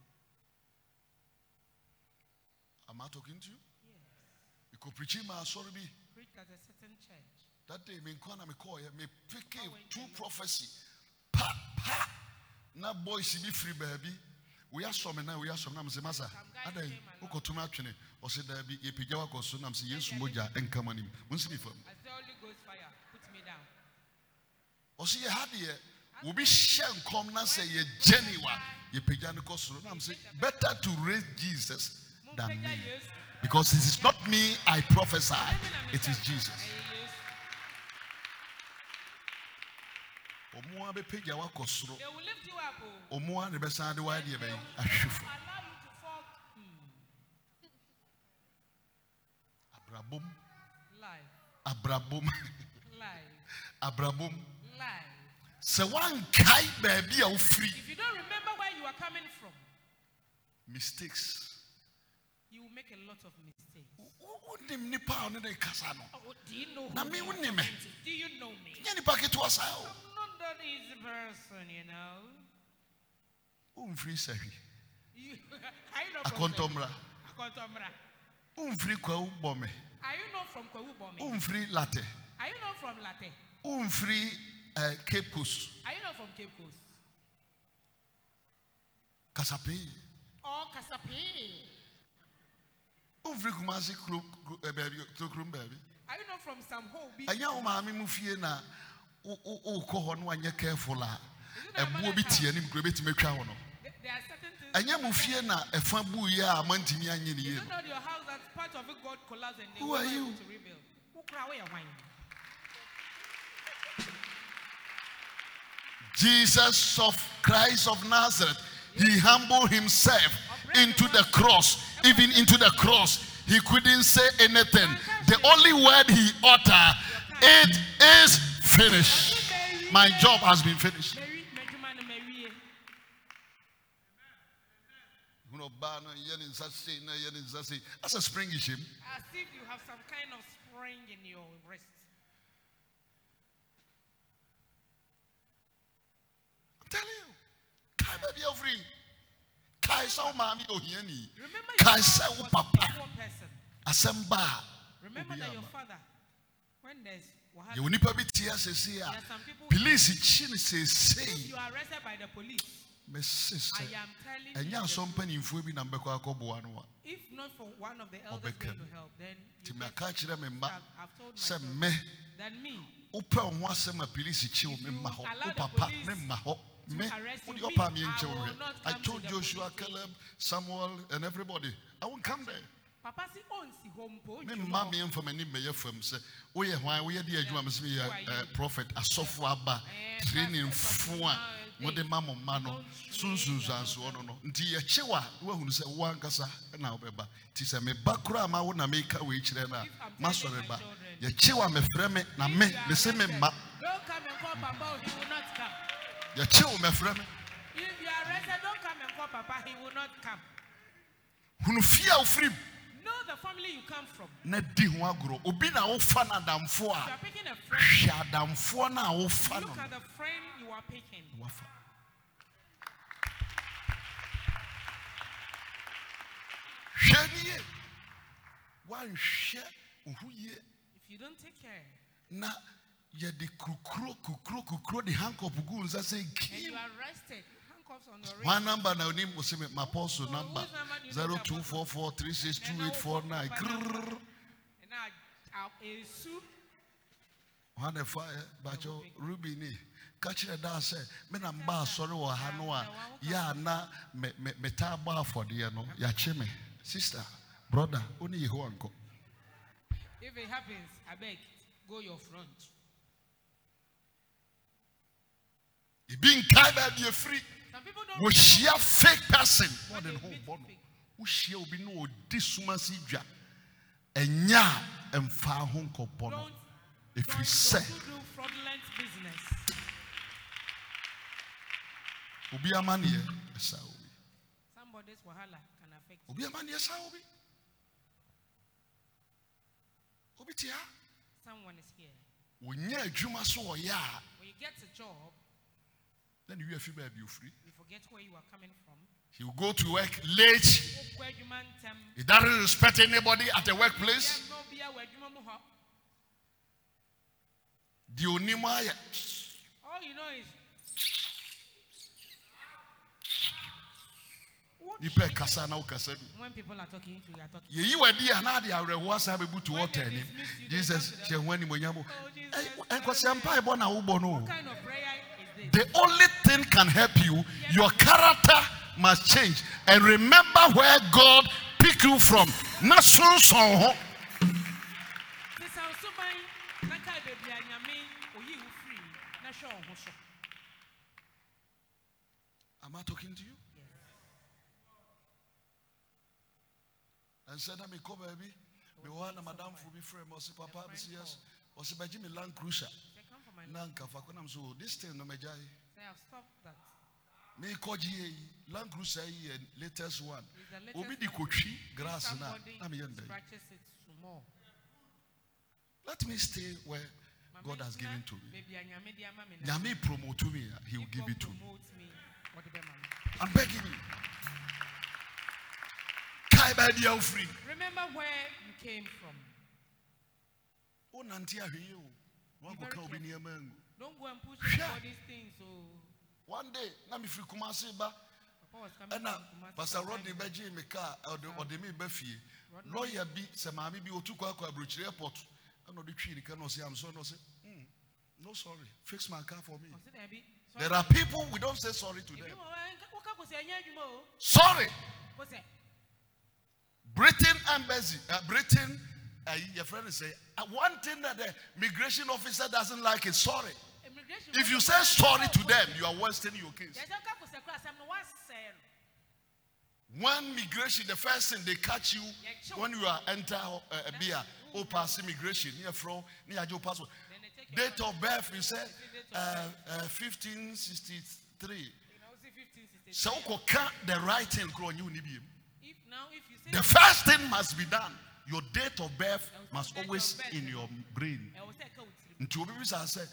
Am i talking to you? Mekɔprikyi ma asɔre bi Preached at a certain church. that day menkwa na mekɔɔyɛ mepeke Oh, wait, two prophecy. Pa pa. Na boys bi firi baabi woyɛ asɔ me na woyɛ asɔ me na mesɛ masa Some guy adɛn came along. wokɔtom atwene ɔse daabi yɛpagya wakɔ so nam sɛ yesu mogya ɛnkam anim monsi me fam As the Holy Ghost fire put me down. ɔse yɛ ha deɛ obi hyɛ nkɔm na sɛ yɛgye ne wa yɛpagya no kɔ soro nam sɛ better to raise jesus than me because it is not me i prophesy it is jesus Ɛyɛ Yesu. ɔmo a wakɔ soro They will lift you up. oh. ɔmo a ne bɛsan de wayɛ deɛ They will allow you to fall. Abrabom Life. abrabom Life. abrabom Life. woankae baabi a wofiri If you don't remember where you are coming from, mistakes you will make a lot of mistakes. wonim oh, nipa a ɔne ne kasa you na me. Wone me? Nyɛ nipa ketewa saa o womfiri sahwi akɔntɔmmra womfiri kwawu bɔ me womfiri latɛ womfiri cape coast. Are you from Cape Coast? Kasapi. Oh, Kasapi. Or kumase baabi tokurom baabi Are you not from some hole? Be- ɛnyɛ wo maame mu fie na wo- wo- wokɔ hɔ no wanyɛ careful a ɛboɔ bi tie anim kuro bɛtumi atwa wo no There there are certain things. ɛnyɛ mo fie na ɛfa buiɛ a mantumi anyɛ ne You yie no know your house that part of it God collapsed and Who are you? to rebuild. Who cry away your wine? Jesus of Christ of Nazareth, he humbled himself into the cross, even into the cross. He couldn't say anything. The only word he uttered, it is finished. My job has been finished. Mary, Medjuma no Mary. That's a spring is him. As if you have some kind of spring in your wrist. I'm telling you. Kai baby of free. Kai sa mami ohiani. Remember Kai your sa father wo papa. a poor person. Asɛmba Remember that your Obiama. father, when there's what yɛwɔ nipa bi asɛse there a are some people police kyi no if seesei you are arrested by the police, mese I sɛ am telling ɛnyɛ you, asɔ the- mpanimfoɔ bi na mbɛkɔ akɔboa no a if not for one of the elders Ɔbɛka going mu. to help, then nti maka kyerɛ me mma I've, I've told my sɛ me that me, wopɛ wo ho asɛm a police kyi wo memma hɔ wo papa memma hɔ me? Arrest you, me, me I wo hwɛ not i come to told joshua caleb samuel and everybody i won't come there. Papa si home po. memma me mfa m'anim bɛyɛ fam sɛ woyɛ hwan woyɛ de adwuma me Who are meyɛ you? eh, prophet asɔfo aba Eh, trainingfo a pastors of mode ma mo mma no no no nti yɛkye wo a woahunu sɛ wo ankasa na wobɛba nti sɛ meba koraa ma wo na meka wei kyerɛ no a If I'm telling masɔre my ba. children, yɛkye wo a me na me If you are me se me mma Don't come and call Papa, he will not come. Yɛkye wo mɛfrɛ me If you are arrested, don't come and call Papa, he will not come. hunu fie a wofiri mu Know the family you come from. na di ho agorɔ obi na no You are picking a friend. hwɛ adamfoɔ no a Look at the friend you are picking. no wafa hwɛ ne yie woanhwɛ wo If you don't take care kukuro kukuro kukuro de hankɔp gu wo nsa sɛ and kim you are arrested, handcuffs on your wrist. One number na onim wɔ sɛ me mapɔso Oh, number whose number do you know zero the two apostle? four four three six two And now eight four nine. talk about number. And now, a soup. One the fire, bacho Ruby ni. Kakyere da sɛ me na mba asɔre wɔ ha no a yɛ a na me me taa bɔ afɔdeɛ no yɛakye me sister brother only yehowa nkɔ If it happens, I beg, go your front. Ebi nkae baabi efiri Some people don't. wɔhyia fake person more What than they ho meet bɔ no fake. wohyia obi na ɔdi suma si dwa ɛnya a ɛmfa ho nkɔbɔ no Don't. ɛfiri Don't, sɛ don't do fraudulent business. obi amanneɛ ɛsa obi Somebody's wahala can affect you. obi amanneɛ sa obi obi te ha Someone is here. wɔnya adwuma so ɔyɛ a When you get a job, na ne wi afi baabi ofiri you forget where you are coming from. he will go to work late you man tem. he doesn't respect anybody at the workplace Yeah, no be a where you man mo hɔ. deɛ onim ayɛ All you know is nipa ɛkasa na wokasa du when people are talking to you, are talking. yɛyi wadi a na ade awerɛhoɔ asa bɛbutu When wɔta they anim dismiss you, they jesus come to hyɛ them. ho animonyam o Oh, eh, Jesus. ɛnkɔsɛ mpaebɔ na wobɔ no What kind of prayer? The only thing can help you, your character must change. And remember where God picked you from. Na sunsun ho. Sisa nsuban na kaa beebi a nyame oyi wo firi na hwɛ wo ho so. Am I talking to you? And said, I'm a baby. Me madam for me friend. Said, Papa, yes. Said, Land Cruiser. Say come for my Nan kafa kuna so this thing no. Say I've stopped that. Me koji Land Cruiser yi eh, latest one. It's the latest Obi di one. kotwi grass na. Somebody Na me yenda. scratches it some more. Let me stay where God has given to me. Baby, a nyame di ama me na. Nyame promote me, he will give it to me. promotes me, what the man. I'm begging you. Kai ba dia ofri. Remember where you came from. O nante ahwe o. Wan very ka obi careful. niam angu. Don't go and push Sure. anybody's things. So One day na me firi Kumasi ba Papa was coming ɛna Pastor Rodney bɛgye me car ɔde ɔde me ba fie. Lawyer bi sɛ maame bi otu kɔ akɔ aburokyire airport ɛna ɔde twi nika na ɔsɛ am sorry na ɔsɛ hmm no sorry fix my car for me. Sorry. There are people we don't say sorry to them. wɔ hɔ a, nka- woka kɔ sɛ ɛnyɛ adwuma o. Sorry. Britain embassy, uh, Britain, uh, your friend is saying, uh, one thing that the migration officer doesn't like is sorry. If you say sorry to them, you are wasting your case. Yɛsɛ woka kɔ sɛ kora asɛm no, woasɛe no. One migration, the first thing they catch you when you are enter uh, a beer, oh pass immigration, near from near your passport. Then they take your Date of birth, you say uh, uh, 1563. You know, say 15, 16. So the right thing, grow you need him. If now, if you say The first thing must be done. Your date of birth must always in your brain. ɛwɔ sɛ ɛka wo tirim. nti obi bisa sɛ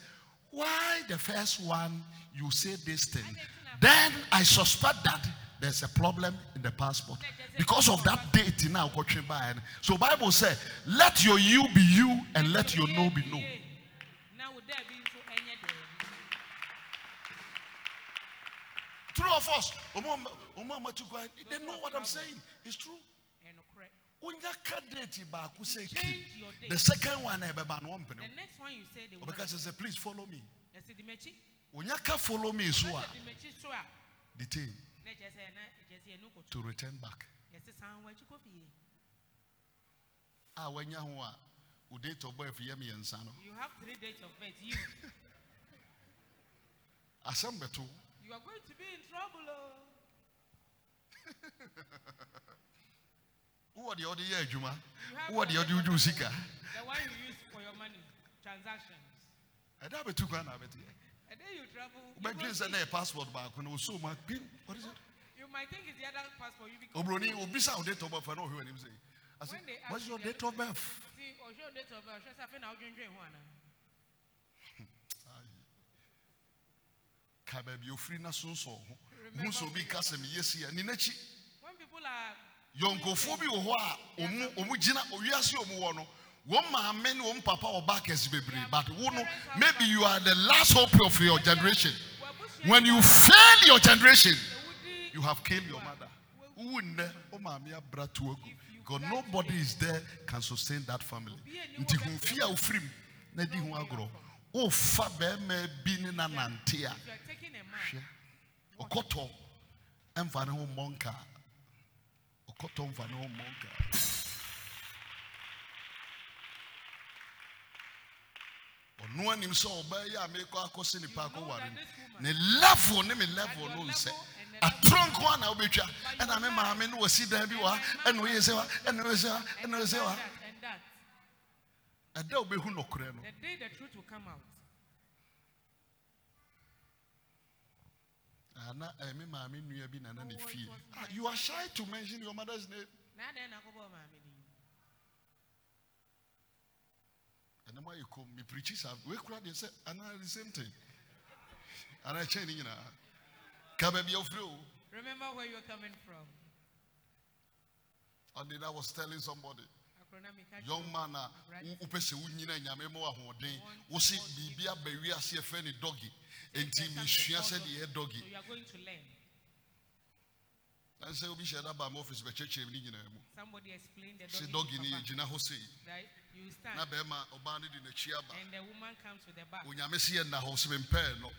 why the first one you say this thing then i suspect that there's a problem in the passport because of that date now wokɔtwe baeɛ no so bible say let your you be you and let your no be no Yie. Na wo daa bi nso ɛnyɛ dɛɛ. true of us ɔmo a- ɔmo a matu kwan, they know what i'm saying it's true Ɛnokorɛ. wonya baako sɛ ki Change your date. the second one eh, a ɛbɛba no The ɔmpene next one you say they will. ɔbɛka kyerɛ sɛ please follow me Yɛsɛ di m'akyi. wonya ka follow me so a Yɛsɛ di m'akyi detain na kyerɛ sɛ na kyerɛ sɛ yɛne kɔto. to return back Yɛsɛ san w'akyi kɔ fie. a wanya ho a date of birth yɛ mmiɛnsa no You have three dates of birth. You, asɛm bɛto you are going to be in trouble. Oh. wowɔ deɛ wode yɛ adwuma You have wowɔ deɛ your wode wodwo sika The one you use for your money, transactions. ɛda bɛtu kwan na bɛteɛ And then you travel. You, sɛ see- na yɛ passport baako na ɔsoo mu apim what is it you might think it's the other passport. You become. oburoni obisa wo date of birth ɔhwɛ anim sɛ I When they said, oh, what's your date of birth See, or show date of birth. Show something now. Drink, drink one. ka baabi ofiri na sonsɔn ho hu sɛ obi ka sɛ meyɛ si a ni When people are yɔnkofoɔ bi wɔ hɔ a ɔmu ɔmu gyina owiase ɔmu wɔ no wɔn maame ne wɔn papa ɔba kɛse bebree. But wo no maybe you are the last hope of your generation. When you fail your generation you have killed your mother. Wo nnɛ o maame abra to agu. Because nobody is there can sustain that family. Nti hun fi a ofiri mu na di ho agorɔ. Ofa bɛrima bi ne na nante a. Hwɛ. Ɔkɔtɔ ɛmfa ne ho mmɔ coton vanneau monger. ɔno anim sɛ ɔbaa yi a merekɔ akɔsi nipa akɔware ne level ne me level no nsɛ atronko a na wobɛtwa ɛna me maame no wasi dan bi wa. Ɛna oyɛ sɛ wa ɛna oyɛ sɛ wa ɛna oyɛ sɛ wa. Ɛda wobɛhu nɔkorɛ no maame nua bi nana ne Oh, fie. Ah, you are shy to mention your mother's name. Na adɛn na akɔbɔ maame din? ɛnam ayɛ kom meprikyi saa wekura deɛ sɛ anaa the same thing. Ɛkyɛn ne nyinaa ka baabi a o Remember where you're coming from. ɔde I was telling somebody young you. man uh, a Right. wo- wopɛ sɛ wonyina nyame ma wɔahoɔden wo se biribi aba wiase ɛfrɛ ne dɔge enti mesua sɛdeɛ So dɔge you are going to learn. ɛn sɛ obi hyɛ da ba ma office bɛkyerɛkyerɛ ne nyinaa mu Somebody explain the sɛ dɔge no yɛgyina hɔ sei Right? You stand. na bɛrima ɔbaa no de n'akyi aba. And the woman comes with the back. onyame se yɛ nna hɔ sɛ mempɛɛ no.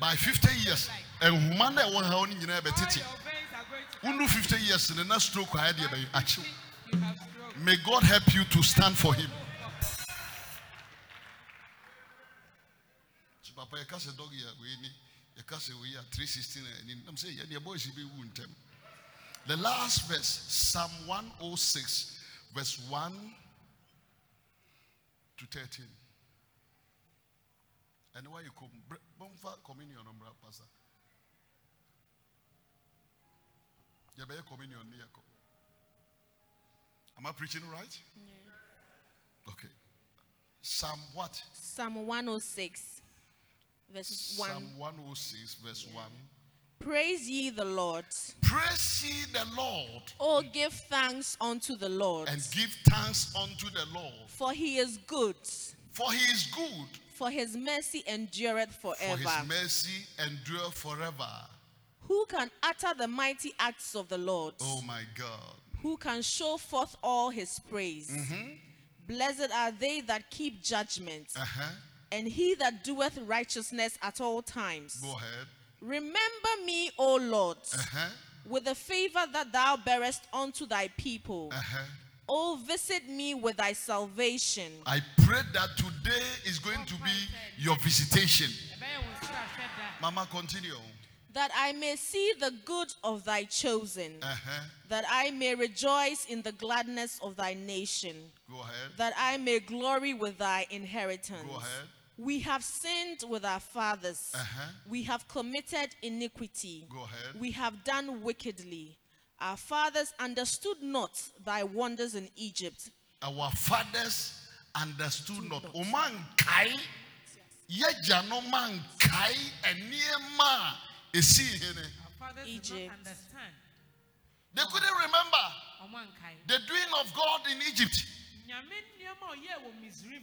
By like, 50 years nhoma no a ɛwɔ ha no nyinaa bɛtete your veins are going to wonu 50 years na stroke ayɛ deɛ bɛyɛ You may god help you to stand for him. So papa wei ni yɛka sɛ wei a 316 a ani nam sɛ yɛneɛ boys yi bɛwu ntɛm the last verse psalm 106 verse 1 to 13 ɛne wayɛ kom Brɛ- bɔmfa communion mmra pasa yɛbɛyɛ communion am i preaching right okay psalm what Psalm 106, verses 1. Psalm 106, verse 1. Praise ye the Lord. Praise ye the Lord Oh, give thanks unto the Lord. and give thanks unto the Lord, For he is good, for he is good, for his mercy endureth forever. for his mercy endure forever. Who can utter the mighty acts of the Lord? Oh my God. Who can show forth all his praise? Blessed are they that keep judgment, Uh huh. and he that doeth righteousness at all times. Go ahead. Remember me, O Lord, Uh huh. with the favor that thou bearest unto thy people. Uh huh. O visit me with thy salvation. I pray that today is going to be your visitation. Ɛbɛyɛ wo nso ahwɛ da. Mama, continue. That I may see the good of thy chosen, Uh huh. that I may rejoice in the gladness of thy nation, Go ahead. that I may glory with thy inheritance. Go ahead. We have sinned with our fathers. Uh-huh. We have committed iniquity. Go ahead. We have done wickedly. Our fathers understood not thy wonders in Egypt. Our fathers understood not. Oman kai, yɛgya no man kai nneɛma a esi hene. Eh, Our fathers did Egypt. They couldn't remember the doing of God in Egypt. Nyame nneɛma a ɔyɛɛ wɔ Misraim.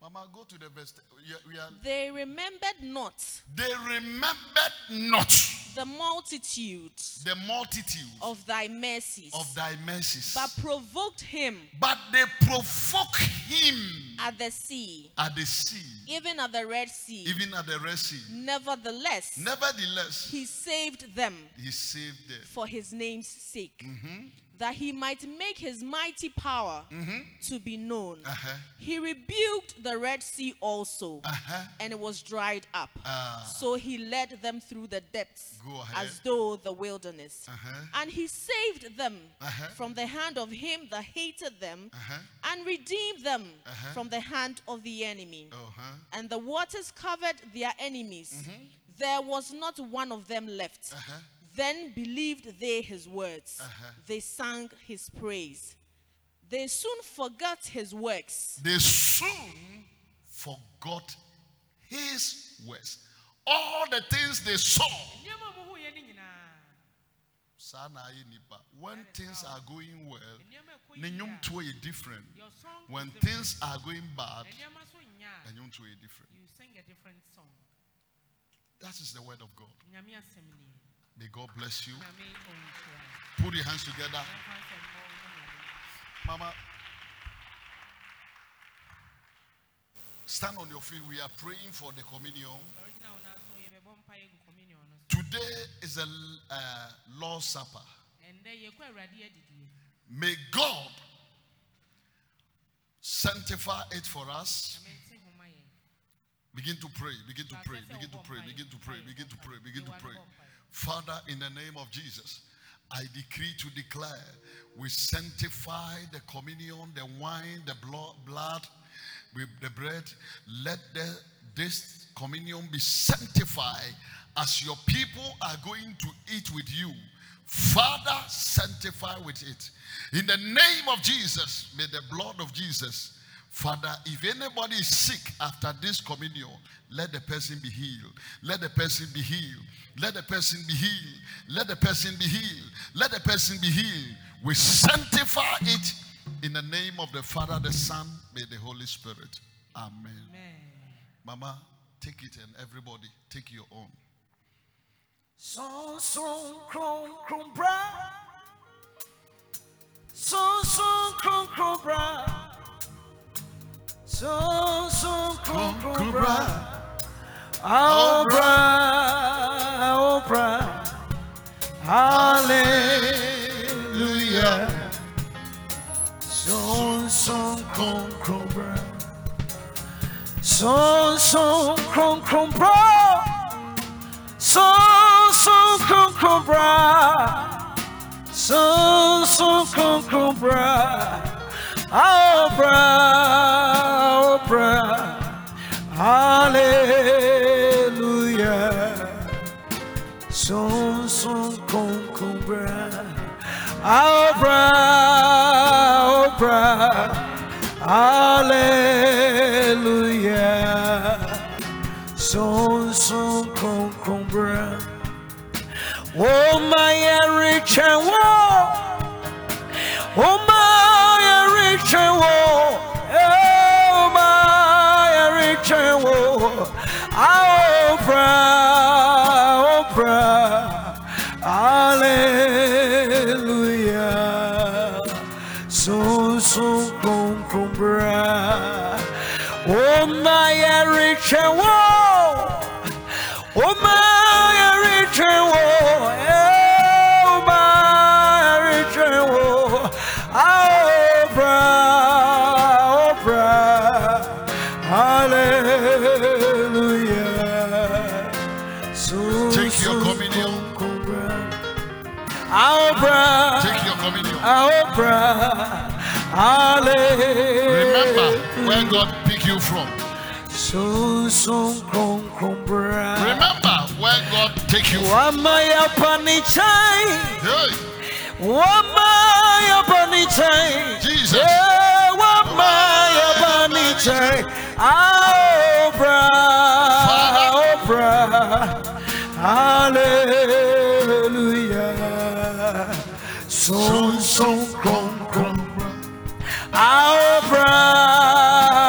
Mama, go to the verse. We are- we are- They remembered not they remembered not the multitude the multitude of thy mercies, of thy mercies, but provoked him but they provoke him at the sea, at the sea, even at the Red Sea. even at the Red Sea. Nevertheless, Nevertheless, he saved them he saved them. for his name's sake, mm-hmm. That he might make his mighty power to be known. Uh-huh. He rebuked the Red Sea also, Uh-huh. and it was dried up. Ah. So he led them through the depths as though the wilderness. Uh-huh. And he saved them Uh-huh. from the hand of him that hated them, Uh-huh. and redeemed them Uh-huh. from the hand of the enemy. And the waters covered their enemies. There was not one of them left. Then believed they his words. Uh-huh. They sang his praise. They soon forgot his works. They soon forgot his words. All the things they saw. Nneɛma a ɔmo yɛ ne nyinaa. saa na ayɛ nipa. When things are going well, Nneɛma a ɛkɔ ne yie a, nnwomtoɔ yɛ different. Your song When is different. things are going bad, Nneɛma so nyɛ a, nnwomtoɔ yɛ different. You sing a different song. That is the word of God. Nyame asɛm nie. May God bless you. Put your hands together. Yɛmfa nsɛm mmɔ wo ho Mama, stand on your feet. We are praying for the communion. mmɔbɔ. Original na so yɛbɛbɔ mpaeɛ gu communion no so. Today is a uh, Lord's Supper. Ɛnnɛ yɛkɔ Awurade adidie. May God sanctify it for us. ho ma yɛn Begin to pray, begin to pray, begin to pray, begin to pray, begin to pray, begin to pray. Father, in the name of Jesus, I decree to declare we sanctify the communion, the wine, the blo- blood, with the bread. Let the, this communion be sanctified as your people are going to eat with you. Father, sanctify with it. In the name of Jesus, may the blood of Jesus Father, if anybody is sick after this communion, let the person be healed. Let the person be healed. Let the person be healed. Let the person be healed. Let the person be healed. We sanctify it in the name of the Father, the Son, may the Holy Spirit. Amen. amen Mama, take it and everybody take your own. Son, son, kron, kron, bra. Son, son, kron, kron, bra. Son, son, kron, kron, bra. Oh, bra, oh, bra. Hallelujah. Son, son, kron, kron, bra. Son, son, kron, kron, bra. So so come come bra Oh bra Hallelujah. So so come come bra Oh bra Oh Hallelujah. So so come come bra Oh my rich and Oh and war Oh my rich and war Oh Oh bra Hallelujah. So so come come bra Oh my rich and war Remember where God picked you from. So so kron kron bra. Remember where God take you from. Hey. Jesus. Yeah, Wamaya panichai. Bra. Bra. Hallelujah. So so kron kron bra. Oh bra.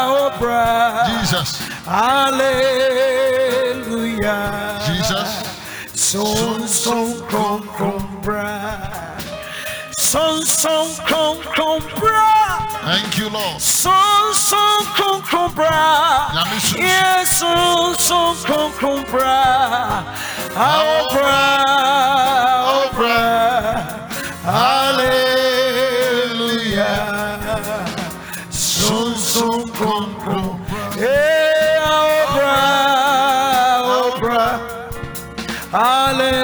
Oh bra. Jesus. Hallelujah. Jesus. Son son bra. Son son bra. Thank you, Lord. Son son kron bra. Yes, son son kron kron bra. Oh bra. Oh bra. Hallelujah. Son son kron kron bra. Yeah, oh bra. Oh bra. Hallelujah.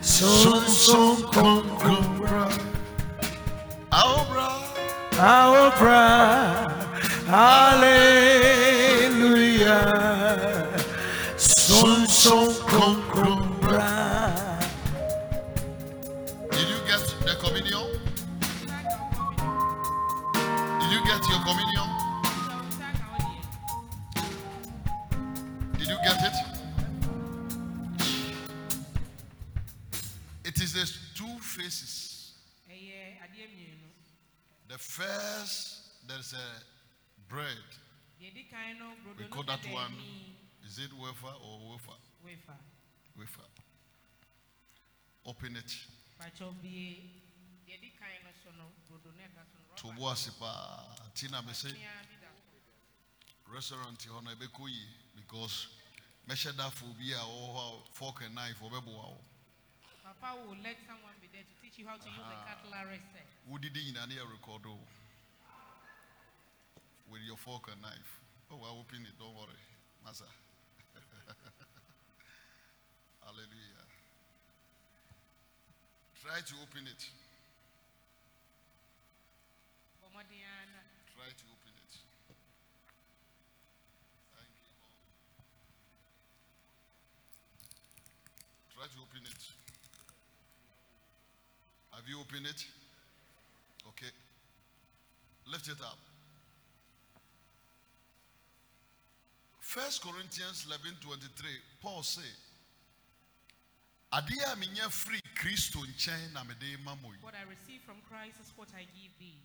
Son son kron kron bra. Our first, there's a bread. deɛ di kan no We call that one. Is it wafer or wafer? wefa Wafer. Open it. pakyɛw bie deɛ di kan no so no brodo no ɛka so no To rɔba wash pa. Tina me say tea bi da so restaurant hɔ no ɛbɛkɔ yie because mɛhyɛ da fo bi a hɔ a fork and knife ɔbɛboa wo. fa Papa will let someone be there to teach you how to use the cutlery set. Wodidi nyina ne yɛ record o. With your fork and knife. Oh, I'll open it. Don't worry. Masa. Hallelujah. Try to open it. Try to open it. Thank you, Lord. Try to open it. Have you opened it? Okay. Lift it up. First Corinthians 11 23, Paul say, Adia a menya free Kristo nkyɛn na mede ma mo yi. What I receive from Christ is what I give thee.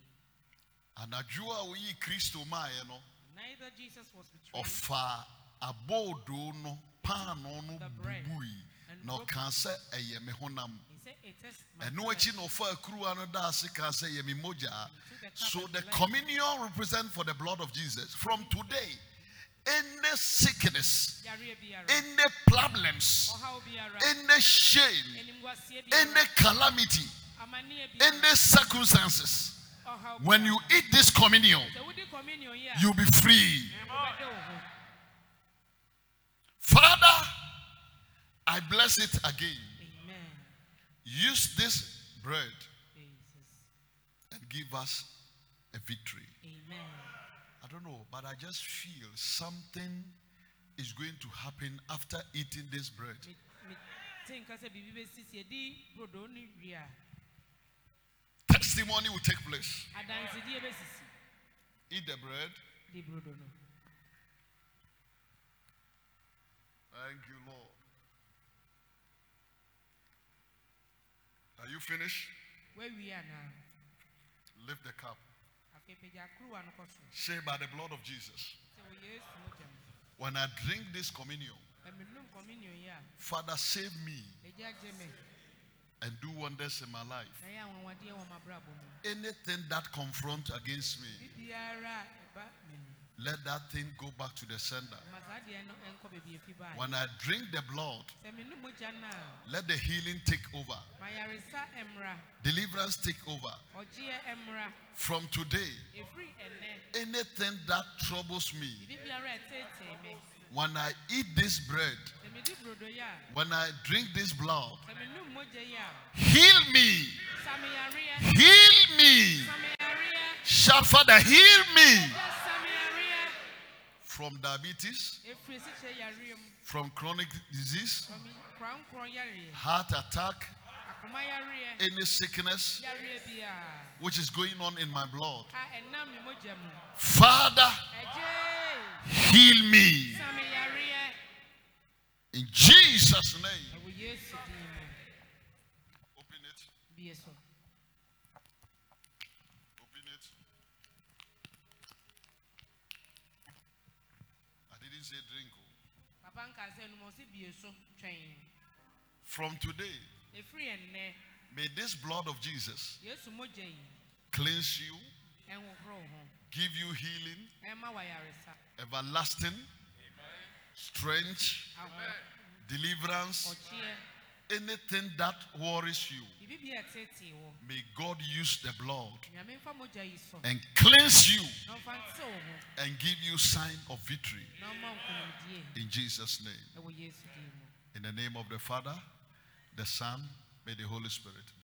Anadwo a woyi Kristo maayɛ no, Neither Jesus was betrayed. ɔfa abɔɔdo no paano no bubui na broke ɔka sɛ ɛyɛ me honam. He said, It is my ɛno akyi na ɔfa akuruwa no da ase ka sɛ ɛyɛ me mogya. Took the cup so the blessed. communion represent for the blood of jesus. From today any sickness Yareɛ biara, any problems ɔhaw biara, any shame animguaseɛ any calamity amanneɛ any circumstances when you eat this communion Sɛ wodi communion yi a, you'll be free. Wobɛda wo ho. father i bless it again Amen. use this bread Jesus. and give us a victory. Amen. I don't know, but I just feel something is going to happen after eating this bread. Me- me tenka sɛ biribi bɛsi sɛ yɛdi brodo no wie a, Testimony will take place. Eat the bread. di brodo no. Thank you, Lord. Are you finished? Where we are now. Lift the cup. Afei pagya kuruwa no kɔ soro. Say by the blood of Jesus. Sɛ wɔ oh, Yesu mogya mu. When I drink this communion, Na menom communion yi a, Father, save me Agya gye me and do wonders in my life. na yɛ anwanwadeɛ wɔ m'abrabɔ mu. Anything that confront against me, Let that thing go back to the sender. When I drink the blood, let the healing take over. Deliverance take over. From today, anything that troubles me, when I eat this bread, when I drink this blood, heal me, heal me. sa me Father, heal me Agya sa me yareɛ. From diabetes, Ɛfiri sikyerɛ yareɛ mu, from chronic disease, from korankorɔ yareɛ, heart attack, any sickness which is going on in my blood. a ɛnam me mogya mu. Father, heal me sa me yareɛ, in Jesus' name. ɛwɔ Yesu din mu. Open it. Bie so. Open it. I didn't say drink. oh. Papa nka sɛ no ma ɔsi bie so twɛn. From today, may this blood of Jesus Yesu mogya yi, cleanse you, give you healing, ɛma wo ayaresa, everlasting, strength, deliverance, anything that worries you. biribi bi a ɛteetee wo. May God use the blood Nyame mfa mogya yi so, and cleanse you na ɔmfa nte wo ho, and give you sign of victory na ɔma wo nkonimdie in Jesus' name. ɛwɔ Yesu din mu. In the name of the Father, the Son, may the Holy Spirit